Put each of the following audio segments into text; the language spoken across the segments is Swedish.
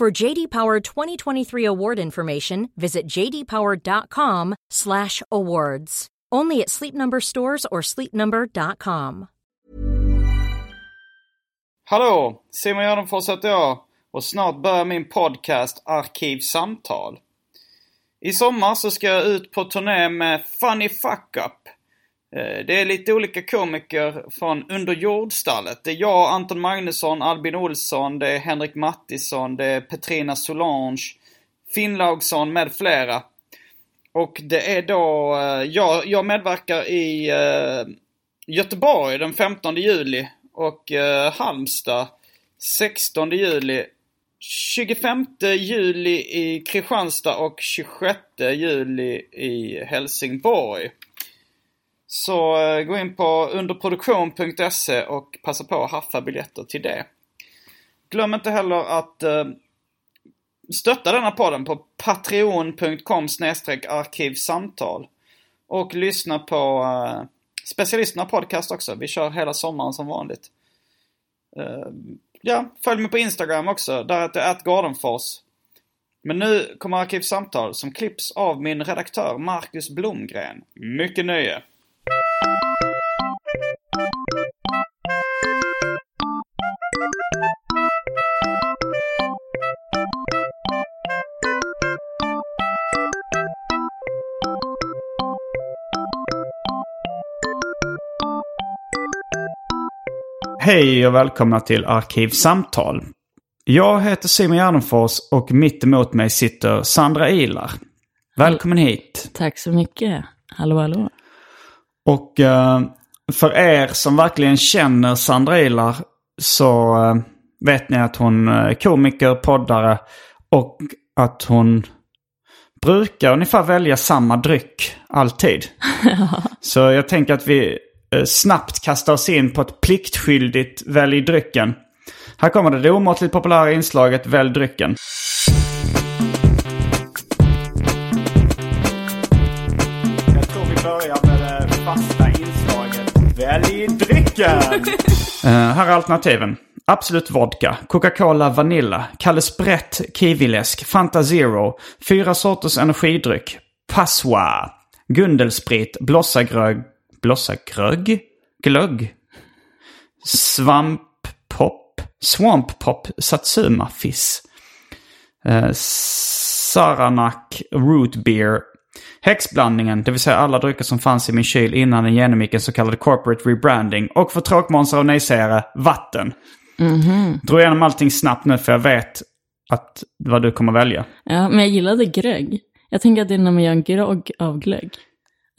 For JD Power 2023 award information, visit jdpower.com/awards. Only at Sleep Number stores or sleepnumber.com. Hallå! Simon Gärdenfors heter jag och snart börjar min podcast Arkivsamtal. I sommar så ska jag ut på turné med Funny Fuck Up. Eh, det är lite olika komiker från Underjordstallet. Det är jag, Anton Magnusson, Albin Olsson, det är Henrik Mattisson, det är Petrina Solange, Finnlaugsson med flera. Och det är då, ja, jag, jag medverkar i eh, Göteborg den 15 juli och eh, Halmstad 16 juli. 25 juli i Kristianstad och 26 juli i Helsingborg. Så eh, gå in på underproduktion.se och passa på att haffa biljetter till det. Glöm inte heller att eh, stötta denna podden på patreon.com arkivsamtal. Och lyssna på eh, specialisterna podcast också. Vi kör hela sommaren som vanligt. Ja, följ mig på Instagram också. Där heter jag atgardenfors. Men nu kommer Arkivsamtal som klipps av min redaktör Marcus Blomgren. Mycket nöje! Hej och välkomna till Arkivsamtal. Jag heter Simon Gärdenfors och mitt emot mig sitter Sandra Ilar. Välkommen hit. Tack så mycket. Hallå, hallå. Och eh, för er som verkligen känner Sandra Ilar så eh, vet ni att hon är komiker, poddare och att hon brukar ungefär välja samma dryck alltid. Så jag tänker att vi eh, snabbt kastar oss in på ett pliktskyldigt Välj drycken. Här kommer det, det omåttligt populära inslaget Välj drycken. Jag tror vi börjar med det fasta inslaget Välj drycken! Eh, här är alternativen. Absolut vodka, Coca-Cola Vanilla, Kalle Sprätt Kiwiläsk, Fanta Zero, fyra sorters energidryck, Passoa, Gundelsprit, Blossagrög, Blossagrög? Glögg? Svamppop, Swamppop Satsuma Fizz. Eh, Saranac Root Beer. Häxblandningen, det vill säga alla drycker som fanns i min kyl innan den genomgick en så kallad corporate rebranding. Och för tråkmånsar och nejsägare, vatten. Drog igenom allting snabbt nu för jag vet att vad du kommer välja. Ja, men jag gillade glögg. Jag tänker att det är när man gör en grogg av glögg.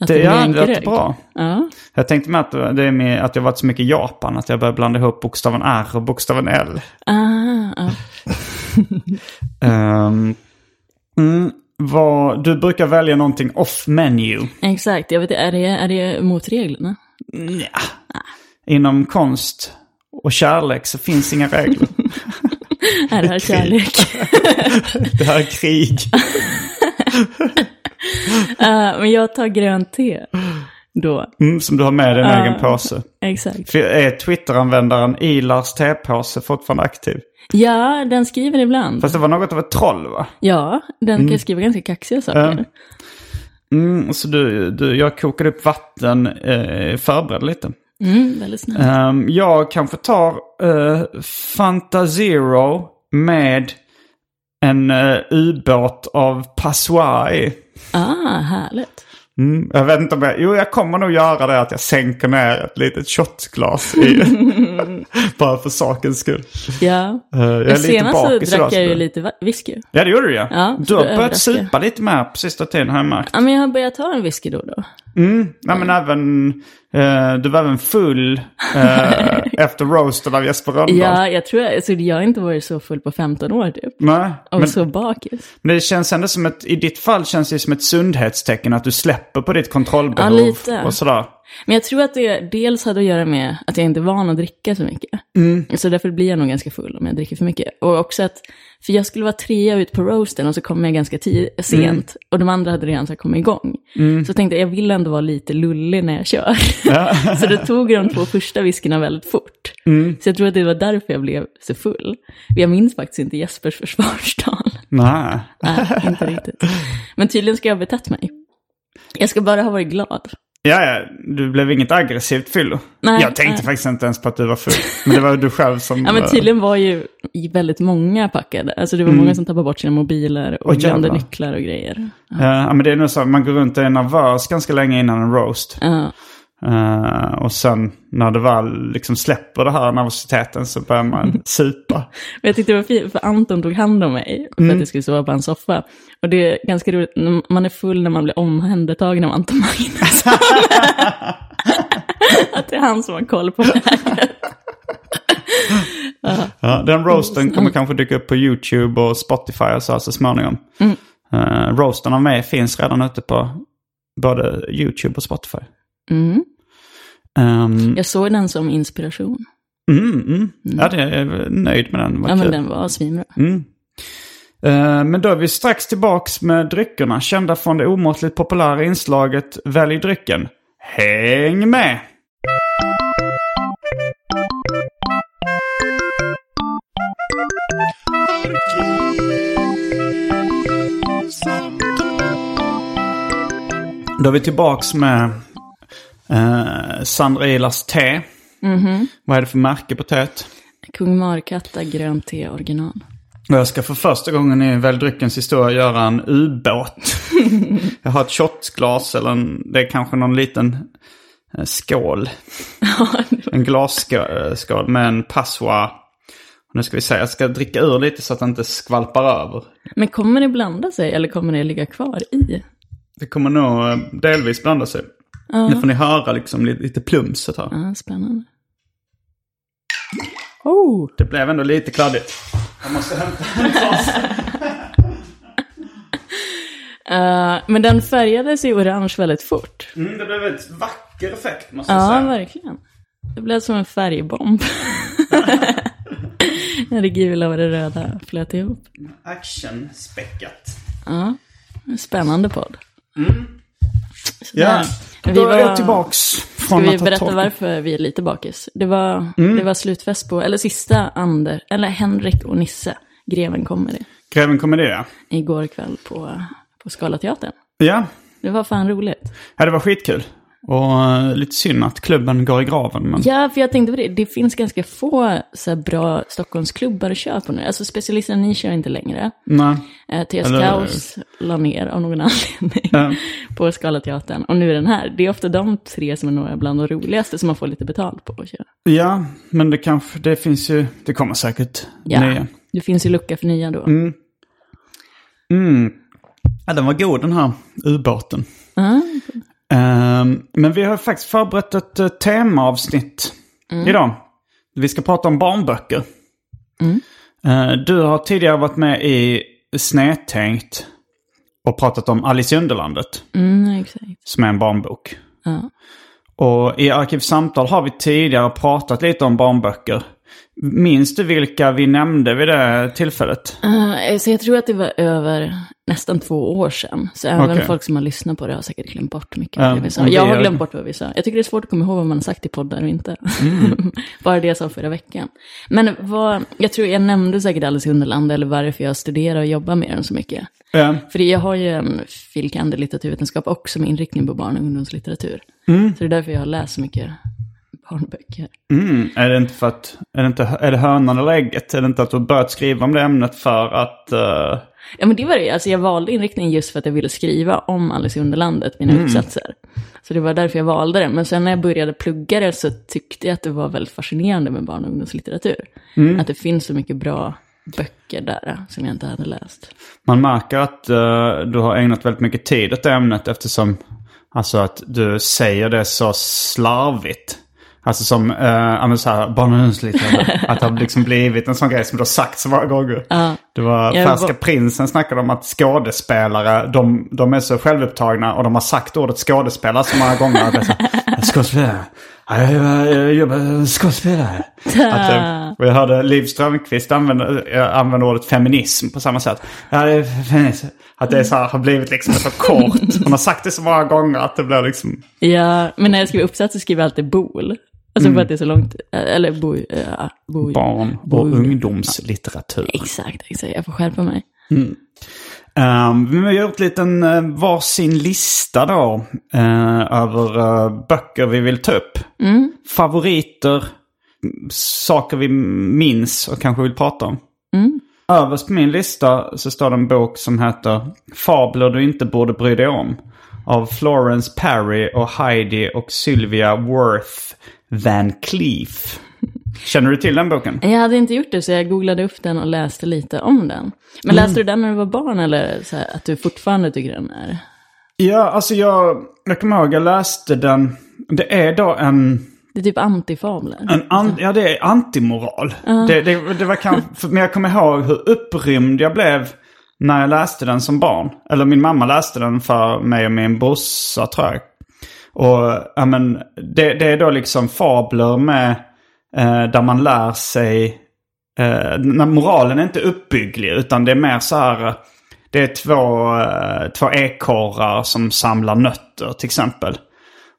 Att Det, ja, en låter glögg. bra. Ja, Jag tänkte med att det är med att jag varit så mycket i Japan att jag börjar blanda ihop bokstaven R och bokstaven L. ah, ja. Ehm, mm, vad, du brukar välja någonting off menu. exakt. Jag vet är det, är det mot reglerna? Nja. Inom konst och kärlek så finns inga regler. Är det här kärlek? det här är krig. Ah, men jag tar grönt te då. Mm, som du har med i din egen påse. Exakt. Är Twitter-användaren Ilars tepåse fortfarande aktiv? Ja, den skriver ibland. Fast det var något av ett troll va? Ja, den kan skriva ganska kaxiga saker. Mm, så du, du, jag kokade upp vatten, eh, förberedde lite. Mm, väldigt snällt. Ehm, jag kanske tar uh, Fanta Zero med en uh, ubåt av passoir. Ah, härligt. Mm, jag vet inte om jag... Jo, jag kommer nog göra det att jag sänker ner ett litet shotglas i. bara för sakens skull. Ja. Uh, jag är lite Senast så bakis drack jag ju lite whisky. Ja, det gjorde du ja. Ja, du har börjat supa lite mer på sista tiden har jag märkt. Ja, men jag har börjat ta en whisky då och då. Mm. Nej, men även... eh, du var även full eh, efter roasten av Jesper Rönndahl. Ja, jag tror, alltså, jag har inte varit så full på 15 år typ. Nej, Och men, så bakis. men det känns ändå som ett... I ditt fall känns det som ett sundhetstecken att du släpper på ditt kontrollbehov Ja, lite. och sådär. Men jag tror att det dels hade att göra med att jag inte är van att dricka så mycket. Så därför blir jag nog ganska full om jag dricker för mycket. Och också att, för jag skulle vara trea ut på roasten och så kom jag ganska tid, sent. Och de andra hade redan så kommit igång. Så jag tänkte jag vill ändå vara lite lullig när jag kör. så det tog de två första whiskyna väldigt fort. Så jag tror att det var därför jag blev så full. Jag minns faktiskt inte Jespers försvarstal. Nej. Nej, inte riktigt. Men tydligen ska jag ha betett mig. Jag ska bara ha varit glad. Ja, ja, du blev inget aggressivt fyllo. Nej, jag tänkte nej. faktiskt inte ens på att du var full. Men det var du själv som... Ja men eh, tydligen var ju väldigt många packade. Alltså det var många som tappade bort sina mobiler och Åh, glömde nycklar och grejer. eh, Ja, men det är nog så. Man går runt och är nervös ganska länge innan en roast. Ja, Eh, och sen när det väl liksom släpper det här nervositeten så börjar man supa. jag tyckte det var fint, för Anton tog hand om mig för att jag skulle sova på hans soffa. Och det är ganska roligt, man är full när man blir omhändertagen av Anton Magnusson. att det är han som har koll på läget. Ja, den roasten kommer kanske dyka upp på YouTube och Spotify och så, så småningom. Uh, roasten av mig finns redan ute på både YouTube och Spotify. Mm. Ehm, Jag såg den som inspiration. mm, mm. Ja, det är jag nöjd med den. Vad Ja men kul. den var svinbra. Mm. Eh, Men då är vi strax tillbaks med dryckerna, kända från det omåttligt populära inslaget Välj drycken. Häng med! Då är vi tillbaks med uh, Sandra Ilars te. Vad är det för märke på teet? Kung Markatta grönt te original. Och jag ska för första gången i Väldryckens historia göra en ubåt. jag har ett shotglas eller en, det är kanske någon liten eh, skål. en glasskål med en passoir. Nu ska vi se, jag ska dricka ur lite så att det inte skvalpar över. Men kommer det blanda sig eller kommer det ligga kvar i? Det kommer nog eh, delvis blanda sig. Nu får ni höra liksom lite, plumset här. Ja, spännande. Oh! Det blev ändå lite kladdigt. Jag måste hämta en. Eh, men den färgades i orange väldigt fort. Mm, det blev en väldigt vacker effekt måste jag Ja, säga. verkligen. Det blev som en färgbomb. När det gula och det röda flöt ihop. Action-späckat. Ja, en spännande podd. Ja, Vi då är var- jag tillbaks Ska från vi att ha berätta tolv- varför vi är lite bakis? Det var, Mm. det var slutfest på, eller sista Ander, eller Henrik och Nisse, Greven Comedy, Greven Comedy, ja. igår kväll på, på Scalateatern. Ja, Det var fan roligt. ja det var skitkul. Och eh, lite synd att klubben går i graven. Men... Ja, för jag tänkte på det. Det finns ganska få så här, bra Stockholmsklubbar att köra på nu. Alltså specialisten ni kör inte längre. Nej. Eh, TS Eller- Kaos la ner av någon anledning Ja. på Scalateatern. Och nu är den här. Det är ofta de tre som är några bland de roligaste som man får lite betalt på att köra. Ja, men det kanske, det finns ju, det kommer säkert Ja, nya. det finns ju lucka för nya då. Mm. Ja, den var god den här ubåten. Ja, Ehm, men vi har faktiskt förberett ett uh, temaavsnitt idag. Vi ska prata om barnböcker. Eh, du har tidigare varit med i Snedtänkt och pratat om Alice i Underlandet, mm, exakt. som är en barnbok. Ja. Och i Arkivsamtal har vi tidigare pratat lite om barnböcker. Minns du vilka vi nämnde vid det tillfället? Uh, så jag tror att det var över nästan två år sedan. Så även Okej. folk som har lyssnat på det har säkert glömt bort mycket av det vi sa. Jag har glömt bort vad vi sa. Jag tycker det är svårt att komma ihåg vad man har sagt i poddar och inte. Mm. Bara det jag sa förra veckan. Men vad, jag tror jag nämnde säkert Alice i Underland eller varför jag studerar och jobbar med den så mycket. Ja. För jag har ju en filkand i litteraturvetenskap också med inriktning på barn och ungdomslitteratur. Mm. Så det är därför jag har läst så mycket barnböcker. Mm. Är det inte för att, är det, inte, är det hönan eller ägget? Är det inte att du börjat skriva om det ämnet för att... eh, Ja men det var det, alltså jag valde inriktningen just för att jag ville skriva om Alice i Underlandet, mina uppsatser. Så det var därför jag valde det. Men sen när jag började plugga det så tyckte jag att det var väldigt fascinerande med barn och ungdomslitteratur. Att det finns så mycket bra böcker där som jag inte hade läst. Man märker att eh, du har ägnat väldigt mycket tid åt det ämnet eftersom alltså att du säger det så slarvigt. Alltså som, uh, ja men såhär, barn och ungdomslitteratur. att det har liksom blivit en sån grej som du har sagt så många gånger. Det var Färska var- prinsen snackade om att skådespelare, de, de är så självupptagna och de har sagt ordet skådespelare så många gånger. Att det är så, skådespelare. Ja, jag, jobbar skådespelare. Att, eh, och jag hörde Liv Strömquist använda, eh, använda ordet feminism på samma sätt. Ja, det feminism. Att det så här, har blivit liksom så kort. Hon har sagt det så många gånger att det blir liksom... Ja, men när jag skriver uppsatser skriver jag alltid bol. Alltså för att det är så långt, eller bo, ja, bo, Barn och bo- ungdomslitteratur. Exakt, exakt, jag får skärpa mig. Um, vi har gjort en liten uh, varsin lista då. eh, över eh, böcker vi vill ta upp. Favoriter, m- saker vi minns och kanske vill prata om. Överst på min lista så står det en bok som heter Fabler du inte borde bry dig om. Av Florence Perry och Heidi och Sylvia Worth Van Cleef. Känner du till den boken? Jag hade inte gjort det så jag googlade upp den och läste lite om den. Men läste du den när du var barn eller så här, att du fortfarande tycker den är... Ja, alltså jag, jag kommer ihåg jag läste den. Det är då en, Det är typ antifabler. en an, ja det är antimoral. Det, det, det var kanske, men jag kommer ihåg hur upprymd jag blev när jag läste den som barn. Eller min mamma läste den för mig och min brorsa tror jag. Och ja, men, det, det är då liksom fabler med, eh, där man lär sig, eh, när moralen är inte uppbygglig utan det är mer så här, det är två, eh, två ekorrar som samlar nötter till exempel.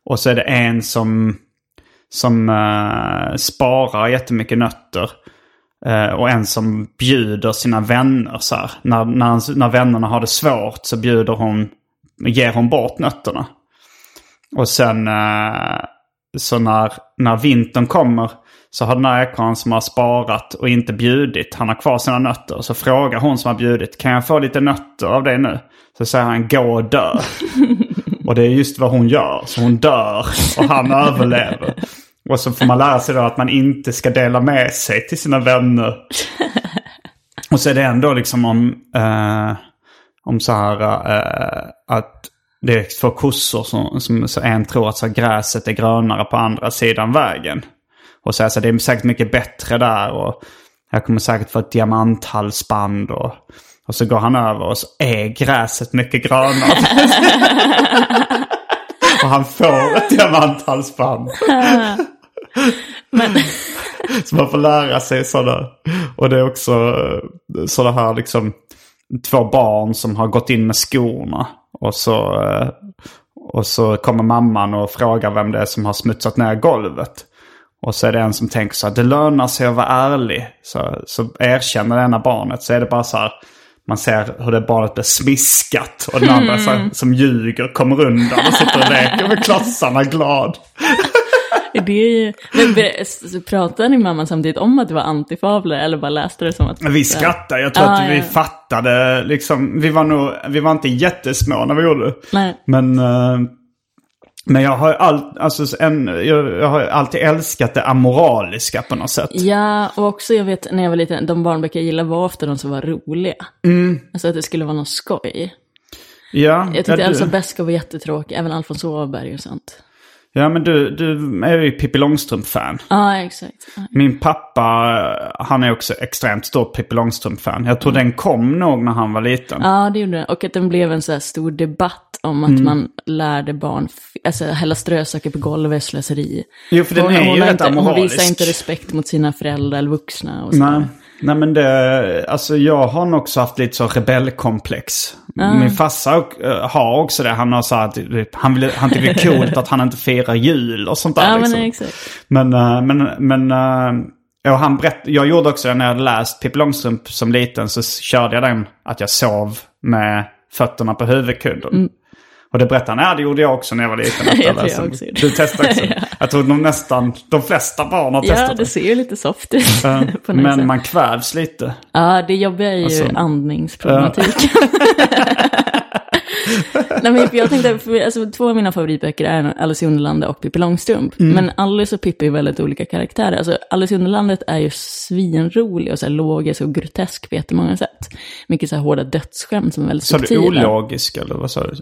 Och så är det en som, som eh, sparar jättemycket nötter. Eh, och en som bjuder sina vänner så här. När, när, när vännerna har det svårt så bjuder hon, ger hon bort nötterna. Och sen eh, så när, när vintern kommer så har den här ekorren som har sparat och inte bjudit, han har kvar sina nötter. Så frågar hon som har bjudit, kan jag få lite nötter av dig nu? Så säger han, gå och dö. Och det är just vad hon gör. Så hon dör och han överlever. Och så får man lära sig då att man inte ska dela med sig till sina vänner. Och så är det ändå liksom om, eh, om så här eh, att det är två kossor som, som så en tror att så gräset är grönare på andra sidan vägen. Och så är så här, det är säkert mycket bättre där och jag kommer säkert få ett diamanthalsband och, och så går han över och så är gräset mycket grönare. och han får ett diamanthalsband. Men, Så man får lära sig sådana. Och det är också sådana här liksom två barn som har gått in med skorna. Och så, eh, och så kommer mamman och frågar vem det är som har smutsat ner golvet. Och så är det en som tänker så här, det lönar sig att vara ärlig. Så, så erkänner det ena barnet. Så är det bara så här, man ser hur det barnet blir smiskat. Och den andra så här, som ljuger kommer undan och sitter och leker med klossarna glad. Är det, men pratade din mamma samtidigt om att det var antifabler eller bara läste det som att... Vi skrattade. Jag tror Ja, att vi ja. fattade liksom. Vi var nog, vi var inte jättesmå när vi gjorde det. Nej. Men, eh, men jag har, all, alltså, en, jag, har alltid älskat det amoraliska på något sätt. Ja, och också jag vet när jag var liten, de barnböcker jag gillade var ofta de som var roliga. Alltså att det skulle vara någon skoj. Ja, Jag tyckte Elsa Beskow var jättetråkig, även Alfons Åberg och sånt. Ja, men du, du är ju Pippi Långstrump-fan. Ja, exakt. Ja. Min pappa, han är också extremt stort Pippi Långstrump-fan. Jag tror den kom nog när han var liten. Ja, det gjorde det. Och att den blev en så här stor debatt om att Mm. man lärde barn, alltså hälla strösaker på golvet, slöseri. Jo, för den Hon- är hon ju rätt inte, Hon amoralisk. visar inte respekt mot sina föräldrar eller vuxna och så. Nej. Men det, alltså jag har nog också haft lite så rebellkomplex. Min farsa eh, har också det. Han har sagt att han, vill, han tycker det är coolt att han inte firar jul och sånt där. Ja, men liksom. exakt. men, eh, men, men eh, och han berätt, jag gjorde också det när jag hade läst Pippi Långstrump som liten. Så körde jag den att jag sov med fötterna på huvudkudden. Och det berättade han, ja det gjorde jag också när jag var liten. Jag tror jag också. Du testade också. Ja. Jag tror de nästan, de flesta barn har Ja, testat det ser ju lite soft ut. Ja, Men sätt. man kvävs lite. Ja, det jobbiga är ju Alltså- andningsproblematik. Nej, men jag tänkte, för, alltså, två av mina favoritböcker är Alice i Underlandet och Pippi Långstrump. Mm. Men Alice och Pippi är väldigt olika karaktärer. Alltså, Alice i Underlandet är ju svinrolig och så här, logisk och grotesk på jättemånga sätt. Mycket så här hårda dödsskämt som är väldigt Sa du subtila. ologisk eller vad sa du?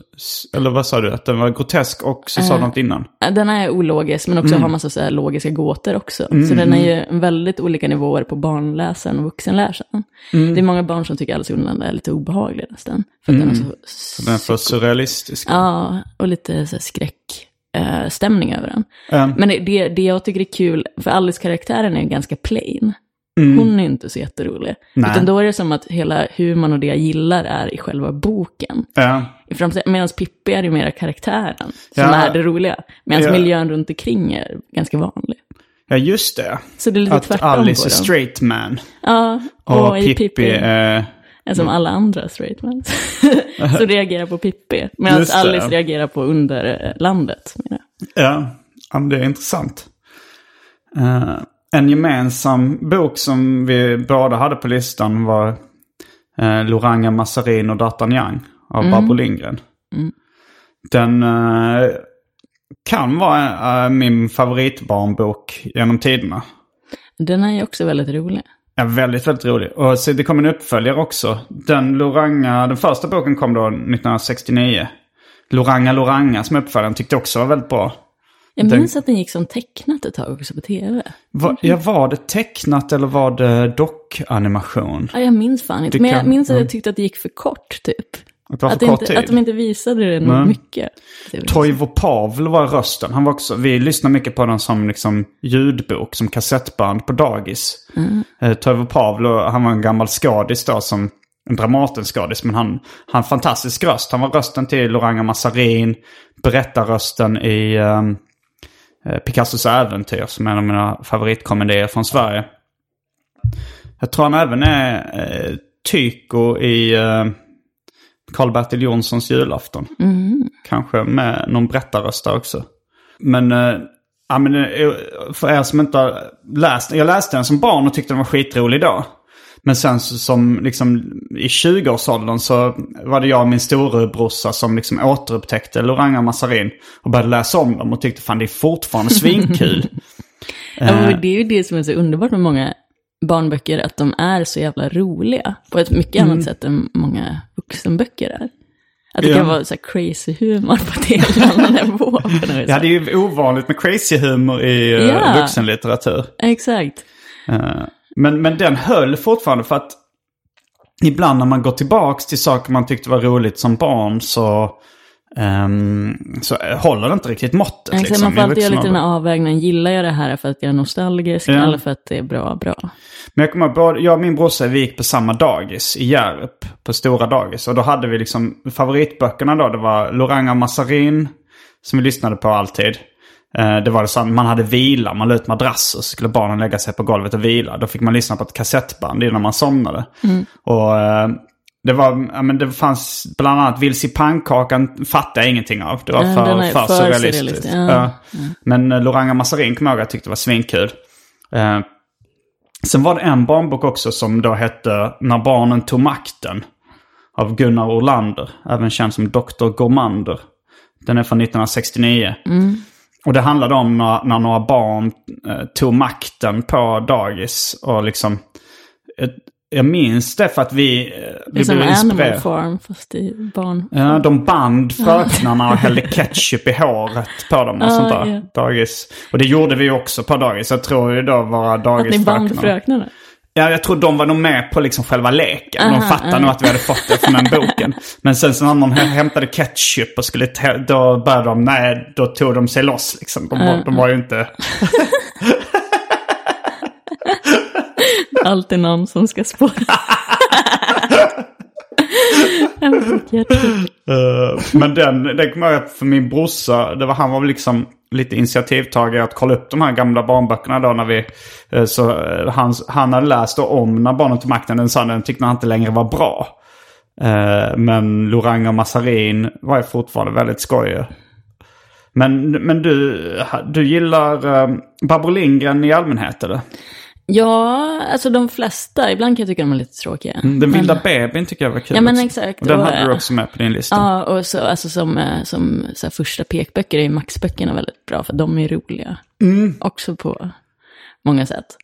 Eller vad sa du? Att den var grotesk och så sa du något innan? Den är ologisk, men också Mm. har massa så här logiska gåtor också. Så den är ju väldigt olika nivåer på barnläsaren och vuxenläsaren. Mm. Det är många barn som tycker Alice i Underlandet är lite obehaglig nästan. För att den är så... För surrealistisk. Ja, och lite så här skräckstämning eh, stämning över den. Mm. Men det, det, jag tycker är kul, för Alice-karaktären är ganska plain. Hon är inte så jätterolig. Mm. Nej. Utan då är det som att hela humorn och det jag gillar är i själva boken. Ja. Medan Pippi är ju mera karaktären som Ja. är det roliga. Medan Ja. miljön runt omkring är ganska vanlig. ja, just det. Så det är lite Att tvärtom Alice på är straight man. Ja, Och, och, Pippi är... är som alla andra straight men. så reagerar på Pippi. Medan Just det. Alice reagerar på underlandet. jag. Ja, det är intressant. Eh, en gemensam bok som vi båda hade på listan var uh, Loranga Massarin och D'Artagnan av Barbro Lindgren. Den eh, kan vara eh, min favoritbarnbok genom tiderna. Den är ju också väldigt rolig. Ja, väldigt, väldigt rolig. Och så det kom en uppföljare också. Den Loranga, den första boken kom då 1969. Loranga Loranga som uppföljaren tyckte också var väldigt bra. Jag Den- minns att den gick som tecknat ett tag också på tv. Va, ja, var det tecknat eller var det dockanimation? Ja, jag minns fan inte. Men jag minns att ja. jag tyckte att det gick för kort typ. Att det var för Att, inte, tid? att de inte visade det nog mycket. Toivo Pavl var rösten. Han var också, vi lyssnar mycket på den som liksom ljudbok, som kassettband på dagis. Mm. Eh, Toivo och han var en gammal skådis då som en Dramatenskådis. Men han har fantastisk röst. Han var rösten till Loranga Massarin, berättarrösten i eh, Picassos äventyr som är en av mina favoritkomedier från Sverige. Jag tror han även är eh, Tyko i eh, Karl-Bertil Jonssons julafton. Kanske med någon berättarrösta också. Men, äh, ja, men eh, för er som inte har läst Jag läste den som barn och tyckte den var skitrolig då. Men sen som liksom i 20-årsåldern så var det jag och min storebrorsa som liksom återupptäckte Loranga Massarin. Och började läsa om dem och tyckte fan det är fortfarande svinkul. Ja, men det är ju det som är så underbart med många barnböcker, att de är så jävla roliga. På ett mycket annat sätt än många vuxenböcker är. Att det Ja. kan vara så crazy humor på en helt annan nivå. Ja, det är ju ovanligt med crazy humor i eh, Ja. vuxenlitteratur. Exakt. Eh, Men, men den höll fortfarande för att ibland när man går tillbaks till saker man tyckte var roligt som barn så, ehm, så håller det inte riktigt måttet. Exakt, liksom, man får alltid göra vuxen lite den här avvägningen. Gillar jag det här för att jag är nostalgisk Ja. eller för att det är bra, bra? Men jag kommer ihåg, jag och min brorsa vi gick på samma dagis i Hjärup. På stora dagis. Och då hade vi liksom favoritböckerna då. Det var Loranga Massarin. Som vi lyssnade på alltid. Eh, Det var det så att man hade vila, man la ut madrasser så skulle barnen lägga sig på golvet och vila. Då fick man lyssna på ett kassettband innan man somnade. Och eh, det, var, ja, men det fanns bland annat Vilse i pannkakan fattade jag ingenting av. Det var Ja, för, för, för surrealistiskt. surrealistisk, ja. Ja. Men eh, Loranga Massarin kommer jag ihåg jag tyckte var svinkul. Eh, Sen var det en barnbok också som då hette När barnen tog makten. Av Gunnar Orlander. Även känd som Dr. Gormander. Den är från 1969. Och det handlade om när, när några barn eh, tog makten på dagis. Och liksom... jag minns det för att vi, eh, Det vi är blev Animal. Farm, fast i barn. Ja, de band fröknarna och hällde ketchup i håret på dem och Ah, sånt där. ja. Dagis. Och det gjorde vi också på dagis. Jag tror ju då våra Att ni band dagisfröknar. fröknarna. Ja, jag tror de var nog med på liksom själva leken. De Aha, fattade aha. nog att vi hade fått det från den boken. Men sen så när någon hä- hämtade ketchup och skulle då började de, nej, då tog de sig loss liksom. De, var, de var ju inte... Alltid någon som ska spåra. Hjärtklapp. Eh, men den, den kommer jag ihåg för min brorsa, det var, han var väl liksom lite initiativtagare att kolla upp de här gamla barnböckerna då när vi... eh, så eh, han, han hade läst om När barnen tog makten, den sa den tyckte han inte längre var bra. Men Lorang och Massarin var ju fortfarande väldigt skojiga. Men, men du, du gillar uh, Barbro Lindgren i allmänhet eller? Ja, alltså de flesta. Ibland kan jag tycka de är lite tråkiga. Mm, den vilda men... bebisen tycker jag var kul Ja, men också. exakt. Och den hade du också med på din lista. Ja, och så, alltså, som, eh, som så här, första pekböcker är Max-böckerna väldigt bra, för de är roliga. Mm. Också på många sätt.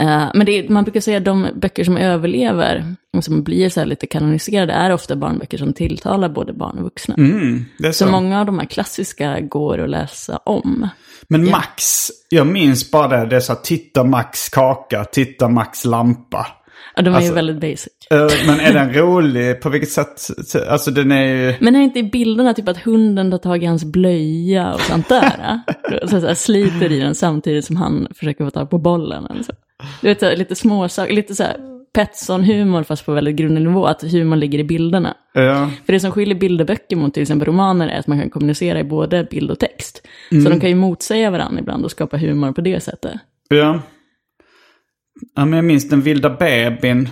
Uh, men är, man brukar säga att de böcker som överlever, och som blir så lite kanoniserade, är ofta barnböcker som tilltalar både barn och vuxna. Mm, så. så. många av de här klassiska går att läsa om. Men ja. Max, jag minns bara det, det är så här, titta Max kaka, titta Max lampa. Ja, de är alltså, ju väldigt basic. Uh, men är den rolig? På vilket sätt? Alltså den är ju... Men är inte i bilderna typ att hunden tar tag i hans blöja och sånt där? så, så här, sliter i den samtidigt som han försöker få tag på bollen. Alltså. Du vet, lite småsaker, lite så här Petson-humor fast på väldigt grundlig nivå, att humor ligger i bilderna. Ja. För det som skiljer bilderböcker mot till exempel romaner är att man kan kommunicera i både bild och text. Mm. Så de kan ju motsäga varandra ibland och skapa humor på det sättet. Ja. Ja, men jag minns den vilda bebin.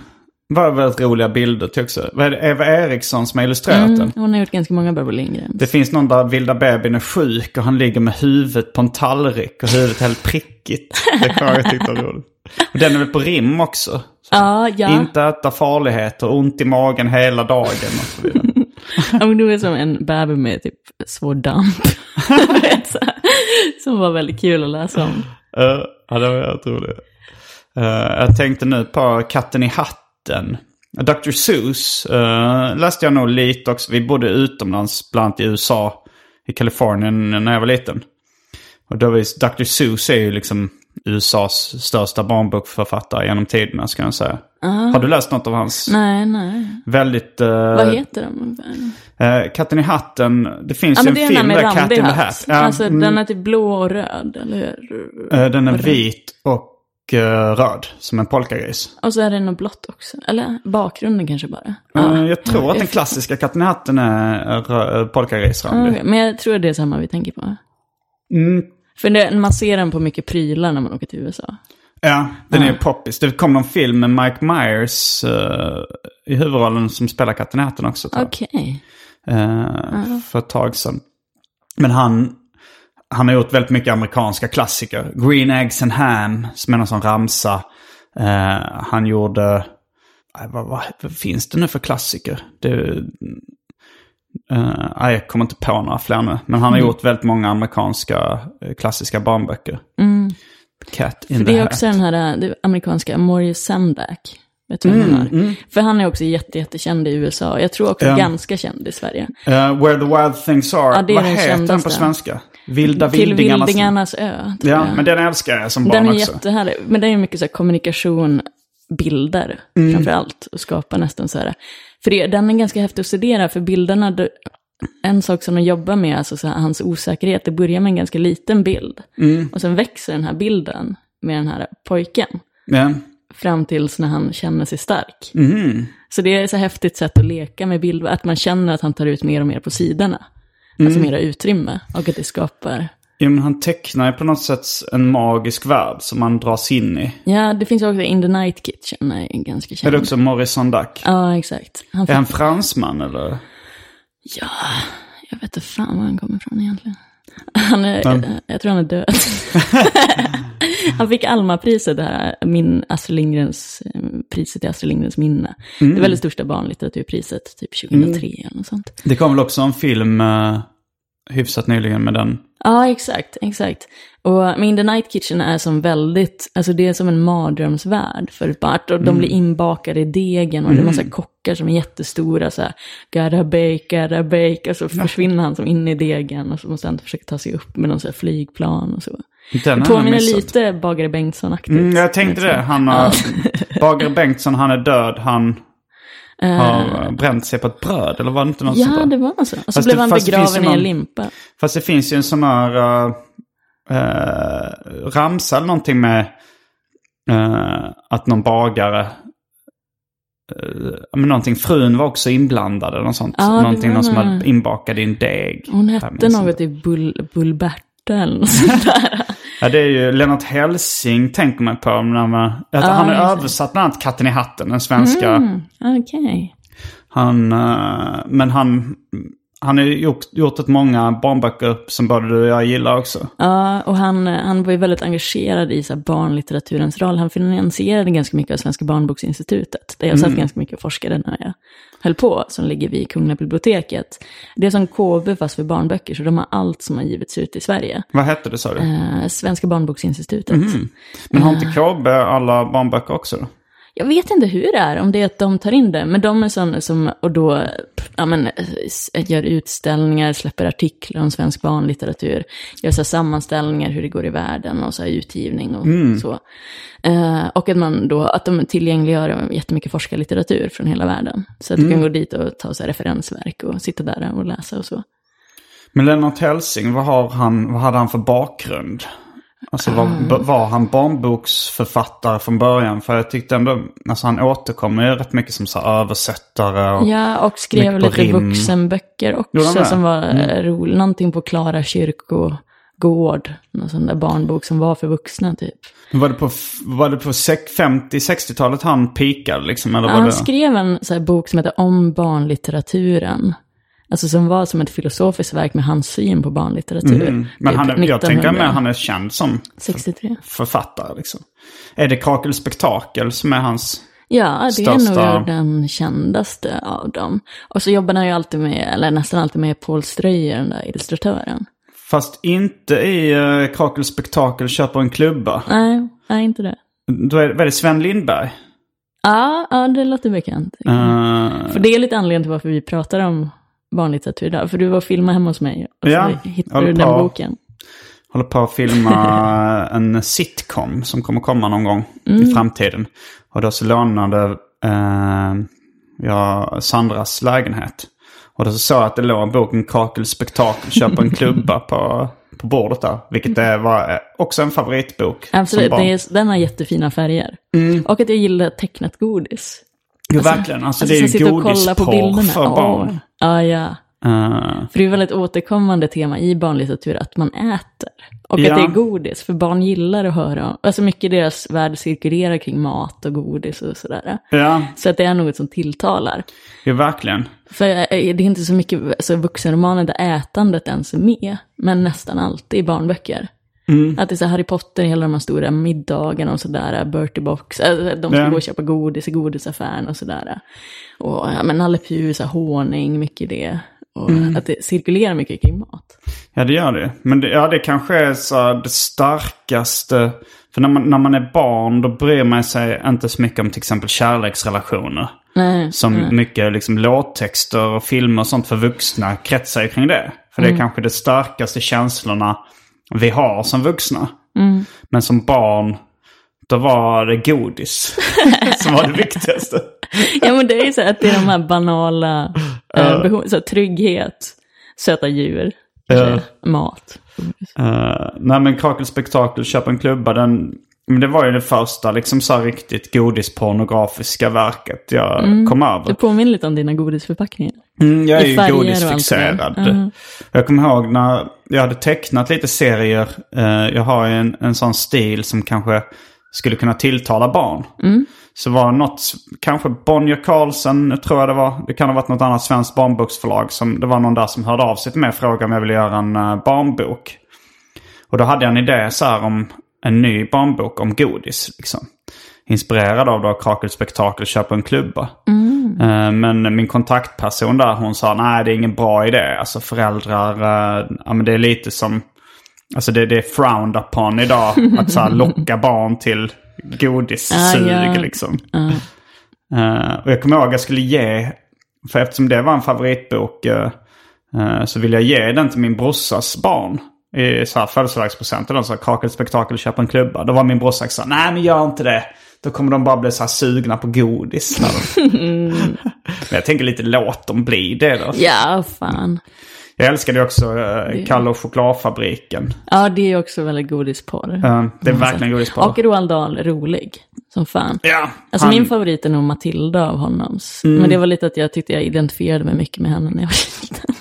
var väldigt roliga bilder till också. Vad är det Eva Eriksson som har illustrerat mm, den? Hon har gjort ganska många Barbro Lindgren. Det finns någon där vilda bebin är sjuk och han ligger med huvudet på en tallrik och huvudet helt prickigt. Det har jag tyckt var roligt. Och den är väl på rim också? Ja, ja. Inte äta farligheter, ont i magen hela dagen och så vidare. ja, men du är som en bebis med typ svår damp. som var väldigt kul att läsa om. Uh, ja, det var jag tror det. Uh, jag tänkte nu på Katten i hatten. Dr. Seuss uh, läste jag nog lite också. Vi bodde utomlands, bland annat i USA, i Kalifornien när jag var liten. Och då var Dr. Seuss är ju liksom USAs största barnbokförfattare genom tiderna ska jag säga. Uh. Har du läst något av hans? Nej, nej. Väldigt... Uh, Vad heter de? Uh, Katten i hatten. Det finns ja, ju en film där, Cat in the Hat. Ja, alltså mm, den är typ blå och röd, eller hur? Uh, den är vit och röd, som en polkagris. Och så är det något blått också. Eller bakgrunden kanske bara. Uh, jag tror att den klassiska Katten i hatten är polkagrisrandig. Okay, men jag tror det är samma vi tänker på. Mm, för det, man ser den på mycket prylar när man åker till USA. Ja, den är poppis. Det kom någon film med Mike Myers uh, i huvudrollen som spelar katten Äten också. Okej. Okay. Uh, ja. För ett tag sedan. Men han, han har gjort väldigt mycket amerikanska klassiker. Green Eggs and Ham, som är någon sån ramsa. Uh, han gjorde... Vad, vad, vad, finns det nu för klassiker? Det, Uh, jag kommer inte på några fler nu. Men han har mm. gjort väldigt många amerikanska uh, klassiska barnböcker. Mm. Cat in För the Det är också den här det amerikanska Maurice Sendak. Vet du mm, mm. För han är också jätte, jättekänd i USA. Jag tror också um, ganska känd i Sverige. Uh, Where the Wild Things Are. Ja, Vad heter den på svenska? Vilda Vildingarnas, Till Vildingarnas ö. Ja, jag. men den älskar jag som barn också. Den är jättehärlig. Men det är mycket så kommunikation, bilder mm. framför allt. Och skapa nästan så här för det, den är ganska häftig att studera, för bilderna, en sak som de jobbar med, alltså så här, hans osäkerhet, det börjar med en ganska liten bild. Mm. Och sen växer den här bilden med den här pojken. Ja. Fram tills när han känner sig stark. Mm. Så det är så häftigt sätt att leka med bilder, att man känner att han tar ut mer och mer på sidorna. Alltså mm. Alltså mera utrymme, och att det skapar Ja, men han tecknar ju på något sätt en magisk värld som man dras in i. Ja, det finns också In the Night Kitchen, är ganska känd. Är det också Morrison Duck? Ja, exakt. Han är han fransman eller? Ja, jag vet inte fan var han kommer ifrån egentligen. Han är, mm. jag, jag, tror han är död. han fick Alma-priset, det här, min Astrid Lindgrens, eh, priset till Astrid Lindgrens minne. Mm. Det är väl det största barnlitteraturpriset, typ 2003 mm. eller något sånt. Det kom väl också en film uh, hyfsat nyligen med den Ja, exakt, exakt. Och min The Night Kitchen är som väldigt, alltså det är som en mardrömsvärld för barn. Och de mm. blir inbakade i degen och mm. det är massa mm. kockar som är jättestora så här, gotta bake, gotta bake. Och så försvinner han som in i degen och så måste han försöka ta sig upp med någon så här flygplan och så. Den påminner lite Bagare Bengtsson-aktigt. Mm, jag tänkte det. Han har, Bagare Bengtsson, han är död, han har uh, bränt sig på ett bröd? Eller var det inte något ja, sånt Ja, det var så. Och så blev det, han begraven i en limpa. Fast det finns ju en sån här uh, uh, ramsa eller någonting med uh, att någon bagare men någonting, frun var också inblandad eller något sånt. Ja, någonting, någon som hade inbakad i en deg. Hon hette något i Bull, Bullberta eller något sånt där. Ja, det är ju Lennart Helsing tänker man på. När man, att ah, han har översatt bland annat Katten i hatten, den svenska. Mm. Okay. Han, eh, men han, han har gjort, gjort ett många barnböcker som både du och jag gillar också. Ja, och han, han var ju väldigt engagerad i så barnlitteraturens roll. Han finansierade ganska mycket av Svenska barnboksinstitutet, där jag satt ganska mycket och forskade när jag höll på, som ligger vid Kungliga biblioteket. Det är som KB fast för barnböcker, så de har allt som har givits ut i Sverige. Vad hette det sa du? Eh, Svenska barnboksinstitutet. Men har inte KB alla barnböcker också? Jag vet inte hur det är, om det är att de tar in det, men de är sådana som och då ja, men, s- gör utställningar, släpper artiklar om svensk barnlitteratur, gör så sammanställningar hur det går i världen och så här utgivning och så. Eh, och att man då, att de tillgängliggör jättemycket forskarlitteratur från hela världen. Så att du kan gå dit och ta så referensverk och sitta där och läsa och så. Men Lennart Hellsing, vad, har han, vad hade han för bakgrund? Alltså var, b- var han barnboksförfattare från början? För jag tyckte ändå, alltså han återkommer ju rätt mycket som så översättare. Och, Ja, och skrev lite rim. vuxenböcker han också som var mm. roligt. Någonting på Klara kyrkogård. Någon sån där barnbok som var för vuxna typ. Var det på, f- var det på sek- 50-60-talet han pikade liksom? Eller Ja, var han det? skrev en så bok som heter Om barnlitteraturen. Alltså som var som ett filosofiskt verk med hans syn på barnlitteratur. Mm. Men Typ han är, jag tänker 1900. med han är känd som 63. författare liksom. Är det Kakel Spektakel som är hans... Ja, det är Största- nog den kändaste av dem. Och så jobbar han ju alltid med, eller nästan alltid med Paul Ströyer, den där illustratören. Fast inte i uh, Kakel Spektakel köper en klubba. Nej, nej inte det. Då är, vad är det Sven Lindberg? Ja, ja det låter bekant. Eh, För det är lite anledningen till varför vi pratar om barnlitteratur idag. För du var och filmade hemma hos mig och Ja, så hittade du den på. boken. håller på att filma en sitcom som kommer komma någon gång i framtiden. Och då så lånade eh, jag Sandras lägenhet. Och då så såg jag att det låg boken Kakel Spektakel köper en klubba på, på bordet där. Vilket det var eh, också en favoritbok. Absolut, den har jättefina färger. Och att jag gillar tecknat godis. Jo, verkligen. Alltså, det är ju godisporr för Åh. barn. Ja, ja. Eh, För det är ett väldigt återkommande tema i barnlitteratur att man äter. Och Ja. att det är godis, för barn gillar att höra. Alltså mycket i deras värld cirkulerar kring mat och godis och sådär. ja, Så att det är något som tilltalar. jo, verkligen. För eh, det är inte så mycket alltså, vuxenromaner där ätandet ens är med, men nästan alltid i barnböcker. Mm. Att det är så Harry Potter, hela de här stora middagarna och sådär, Bertie Box, äh, de ska Ja. gå och köpa godis i godisaffären och sådär. Och ja, men Nalle Puh, så här, honung, mycket det. Och Mm. att det cirkulerar mycket kring mat. Ja, det gör det. Men det, ja, det kanske är så det starkaste. För när man, när man är barn då bryr man sig inte så mycket om till exempel kärleksrelationer. Nej, Som mycket liksom, låttexter och filmer och sånt för vuxna kretsar ju kring det. För det är kanske de starkaste känslorna vi har som vuxna. Men som barn, då var det godis som var det viktigaste. Ja men det är ju så att det är de här banala eh, behov, så trygghet, söta djur, kanske, mat. Uh, nej men Kakel Spektakel, köp en klubba, den, men det var ju det första liksom så här riktigt godispornografiska verket jag kom över. Det påminner lite om dina godisförpackningar. Mm, jag är i ju godisfixerad. Mhm. Jag kommer ihåg när jag hade tecknat lite serier. eh, jag har ju en, en sån stil som kanske skulle kunna tilltala barn. Mm. Så var det något, kanske Bonnier Carlsen tror jag det var. Det kan ha varit något annat svenskt barnboksförlag. Som, det var någon där som hörde av sig till mig och frågade om jag ville göra en eh, barnbok. Och då hade jag en idé så här om en ny barnbok om godis. Liksom. Inspirerad av då Krakel Spektakel köper en klubba. Eh, Men min kontaktperson där hon sa nej det är ingen bra idé. Alltså föräldrar, eh, ja men det är lite som, alltså det, det är frowned upon idag. att så här, locka barn till godissug Ah, ja. liksom. Eh, och jag kommer ihåg jag skulle ge, för eftersom det var en favoritbok så ville jag ge den till min brorsas barn. I så här födelsedagspresent. Eller så här, kakel, spektakel, köp en klubba. Då var min brorsa så nej men gör inte det. Då kommer de bara bli så här sugna på godis. de-" men jag tänker lite låt dem bli det då. Ja, fan. Jag älskade ju också uh, Kalle och chokladfabriken. Ja, det är också väldigt godisporr. Eh, det är verkligen godisporr. Och Roald Dahl, rolig. Som fan. Ja, Alltså han- Mm. min favorit är nog Matilda av honom. Men det var lite att jag tyckte jag identifierade mig mycket med henne när jag var liten.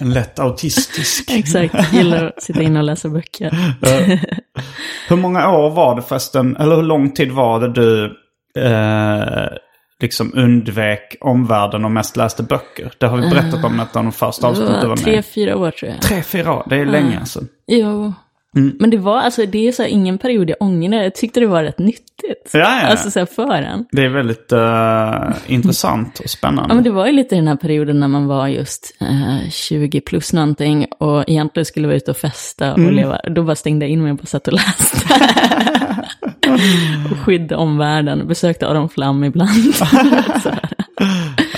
En lätt autistisk. Exakt, gillar att sitta inne och läsa böcker. Hur många år var det förresten, eller hur lång tid var det du eh, liksom undvek omvärlden och mest läste böcker? Det har vi berättat om ett av de första avsnitten du var var tre, med fyra år tror jag. Tre, fyra år. Det är länge alltså. Jo. Mm. Men det var alltså, det är så ingen period jag ångrar. Jag tyckte det var rätt nyttigt. Ja, ja. Alltså så här för en. Det är väldigt eh, intressant och spännande. Ja, men det var ju lite den här perioden när man var just eh, 20 plus någonting och egentligen skulle vara ute och festa och Mm. leva. Då bara stängde jag in mig på satt och läste. och skydda omvärlden. Besökte Aron Flam ibland.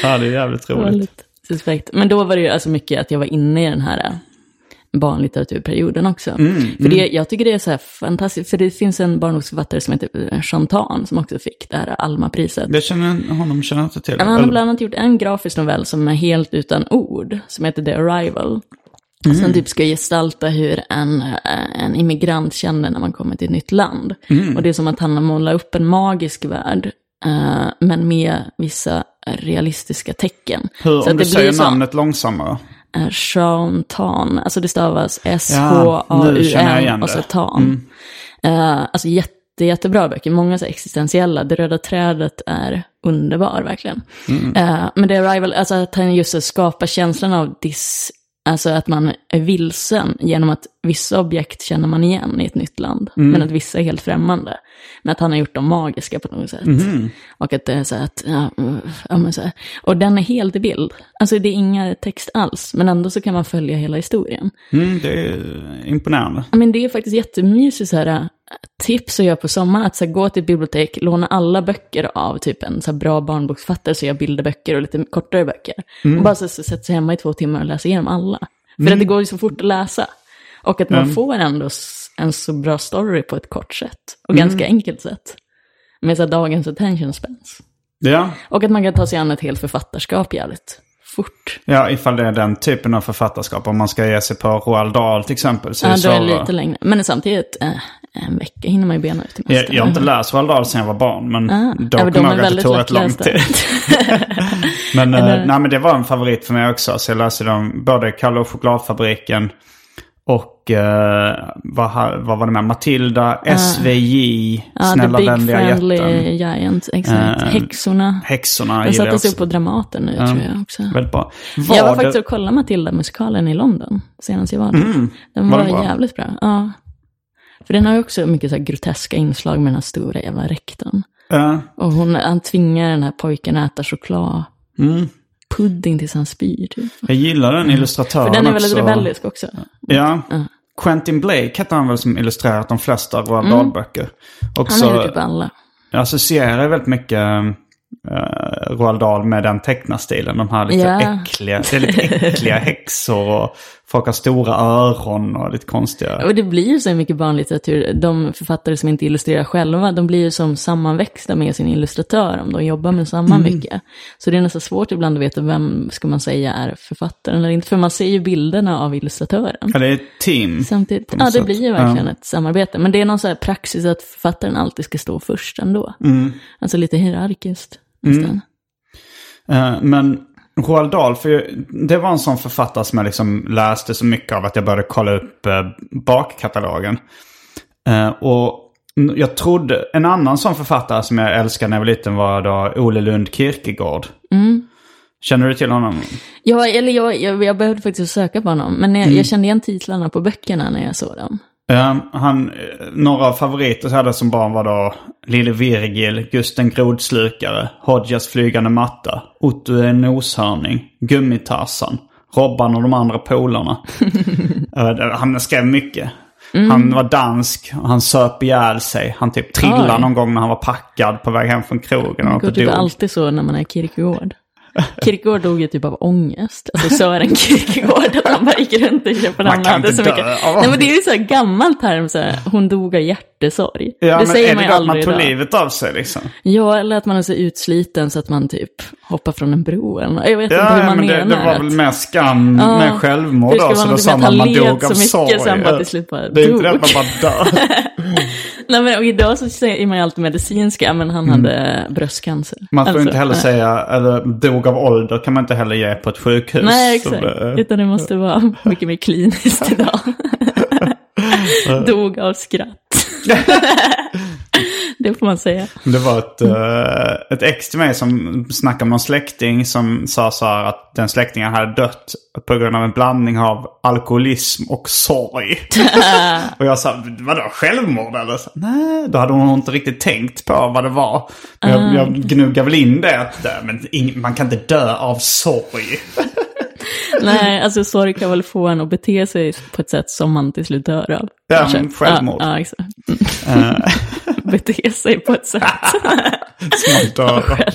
Ja, det är jävligt roligt. suspekt. Men då var det ju alltså mycket att jag var inne i den här äh, barnlitteraturperioden också. Mm, för det, jag tycker det är så här fantastiskt, för det finns en barnboksförfattare som heter äh, Chantan som också fick det här Alma-priset. Jag känner honom känner inte till. Han har bland annat gjort en grafisk novell som är helt utan ord, som heter The Arrival. Mm. Som typ ska gestalta hur en, äh, en immigrant känner när man kommer till ett nytt land. Mm. Och det är som att han har målat upp en magisk värld, äh, men med vissa realistiska tecken. Hur, Så om du det säger namnet långsammare. Sean Tan, alltså det stavas S-H-A-U-N och så. Tan. Eh, alltså jätte, jättebra böcker, många så existentiella. Det röda trädet är underbar verkligen. Eh, men det är Arrival, alltså att han just skapar känslan av dis, alltså att man är vilsen genom att vissa objekt känner man igen i ett nytt land, men att vissa är helt främmande. Men att han har gjort dem magiska på något sätt. Och att det är så att, ja, ja men så här. Och den är helt i bild. Alltså det är inga text alls, men ändå så kan man följa hela historien. Mm, det är imponerande. Men det är faktiskt jättemysigt så här, tips att göra på sommaren. Att så här, gå till bibliotek, låna alla böcker av typ en så här, bra barnboksförfattare som gör bilderböcker och lite kortare böcker. Och bara så, så, sätta sig hemma i två timmar och läsa igenom alla. För att det går ju så fort att läsa. Och att man får ändå en så bra story på ett kort sätt. Och ganska enkelt sätt. Med så här, dagens attention spans. Ja. Och att man kan ta sig an ett helt författarskap jävligt fort. ja, ifall det är den typen av författarskap. Om man ska ge sig på Roald Dahl till exempel. Så är Ja, det då är det lite längre. Men samtidigt, eh, en vecka hinner man ju bena ut det Jag, jag har inte läst Roald sedan jag var barn, men Ah. då Ja, kommer jag ihåg att det tog rätt lång tid. men, Eller- eh, nej, men det var en favorit för mig också. Så jag läste dem, både Kalle och chokladfabriken och eh, vad, vad var det med? Matilda, SVJ, Ah. Ja, Snälla The Big vänliga Friendly jätten. Giant, exakt. Eh, Häxorna. Häxorna Den sattes upp på Dramaten nu, tror jag också. Väldigt bra. Jag var det- faktiskt och kollade Matilda-musikalen i London senast jag var där. Den Mm. Var var, den bra? jävligt bra. Ja. För den har ju också mycket så groteska inslag med den här stora jävla rektorn. Ja, Och hon, han tvingar den här pojken att äta choklad. mm. Pudding tills han spyr, typ. Jag gillar den illustratören För den är väldigt också. rebellisk också. Ja. Quentin Blake heter han väl som illustrerat de flesta Roald Dahl-böcker. Han Också är ju typ alla. jag associerar väldigt mycket uh, Roald Dahl med den tecknarstilen. De här lite Ja. äckliga, det är lite äckliga häxor och folk har stora öron och lite konstiga. Och det blir ju så mycket barnlitteratur. De författare som inte illustrerar själva, de blir ju som sammanväxta med sin illustratör om de jobbar med samma Mm. mycket. Så det är nästan svårt ibland att veta vem, ska man säga, är författaren eller inte. För man ser ju bilderna av illustratören. Ja, det är ett team. Samtidigt, ja det sätt. blir ju verkligen ett samarbete. Men det är någon så här praxis att författaren alltid ska stå först ändå. Mm. Alltså lite hierarkiskt nästan. Eh, men Roald Dahl, för det var en sån författare som jag liksom läste så mycket av att jag började kolla upp uh, bakkatalogen. Eh, och jag trodde, en annan sån författare som jag älskade när jag var liten var då Ole Lund Kierkegaard. Känner du till honom? Ja, eller jag, jag, jag behövde faktiskt söka på honom. Men jag, jag kände igen titlarna på böckerna när jag såg dem. Eh, han, några favoriter jag hade som barn var då Lille Virgil, Gusten Grodslukare, Hodjas flygande matta, Otto är noshörning, Gummitarsan, Robban och de andra polarna. Eh, han skrev mycket. Han var dansk, han söp ihjäl sig. Han typ trillade Oj. någon gång när han var packad på väg hem från krogen. Det Och går inte typ dog. alltid så när man är Kierkegaard. Kierkegaard dog ju typ av ångest. Alltså Sören Kierkegaard, att han bara gick runt och köpte Man kan inte så dö mycket. av Nej men det är ju så här gammalt term, så här, hon dog av hjärtesorg. Ja, det säger är man det ju då att man aldrig tog livet av sig liksom? Ja, eller att man är så utsliten så att man typ hoppar från en bro eller. Jag vet inte Ja, hur man men det, menar. det var väl mer skam Ja, med självmord det då. Så då sa med att man man dog av så mycket sorg. så han bara till slut bara det är inte det dog. att man bara dör. Nej men och idag så säger man ju alltid medicinska, men han hade bröstcancer. Mm. Man får Alltså, inte heller nej. säga, eller dog av ålder kan man inte heller ge på ett sjukhus. Nej, exakt. det- Utan det måste vara mycket mer kliniskt idag. Dog av skratt. det får man säga. Det var ett, eh, ett ex till mig som snackade med någon släkting som sa så här att den släktingen hade dött på grund av en blandning av alkoholism och sorg. och jag sa, vadå självmord eller? Så, Nej, då hade hon inte riktigt tänkt på vad det var. Men jag, jag gnuggade väl in det att "Nej, men man kan inte dö av sorg. Nej, alltså sorg kan väl få en att bete sig på ett sätt som man till slut dör av. Ja, självmord. Ja, ja exakt. Eh, Bete sig på ett sätt. som man dör av.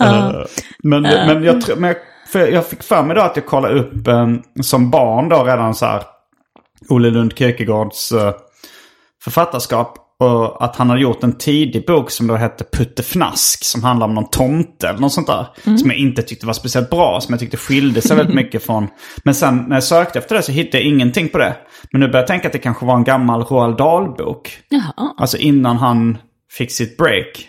Eh, men, men, jag, men jag, jag fick för mig då att jag kollade upp eh, som barn då redan så här Olle Lund Kierkegaards eh, författarskap. Och att han har gjort en tidig bok som då hette Puttefnask. Som handlar om någon tomte eller något sånt där. Som jag inte tyckte var speciellt bra. Som jag tyckte skilde sig väldigt mycket från. Men sen när jag sökte efter det så hittade jag ingenting på det. Men nu börjar jag tänka att det kanske var en gammal Roald Dahl-bok. Alltså innan han fick sitt break.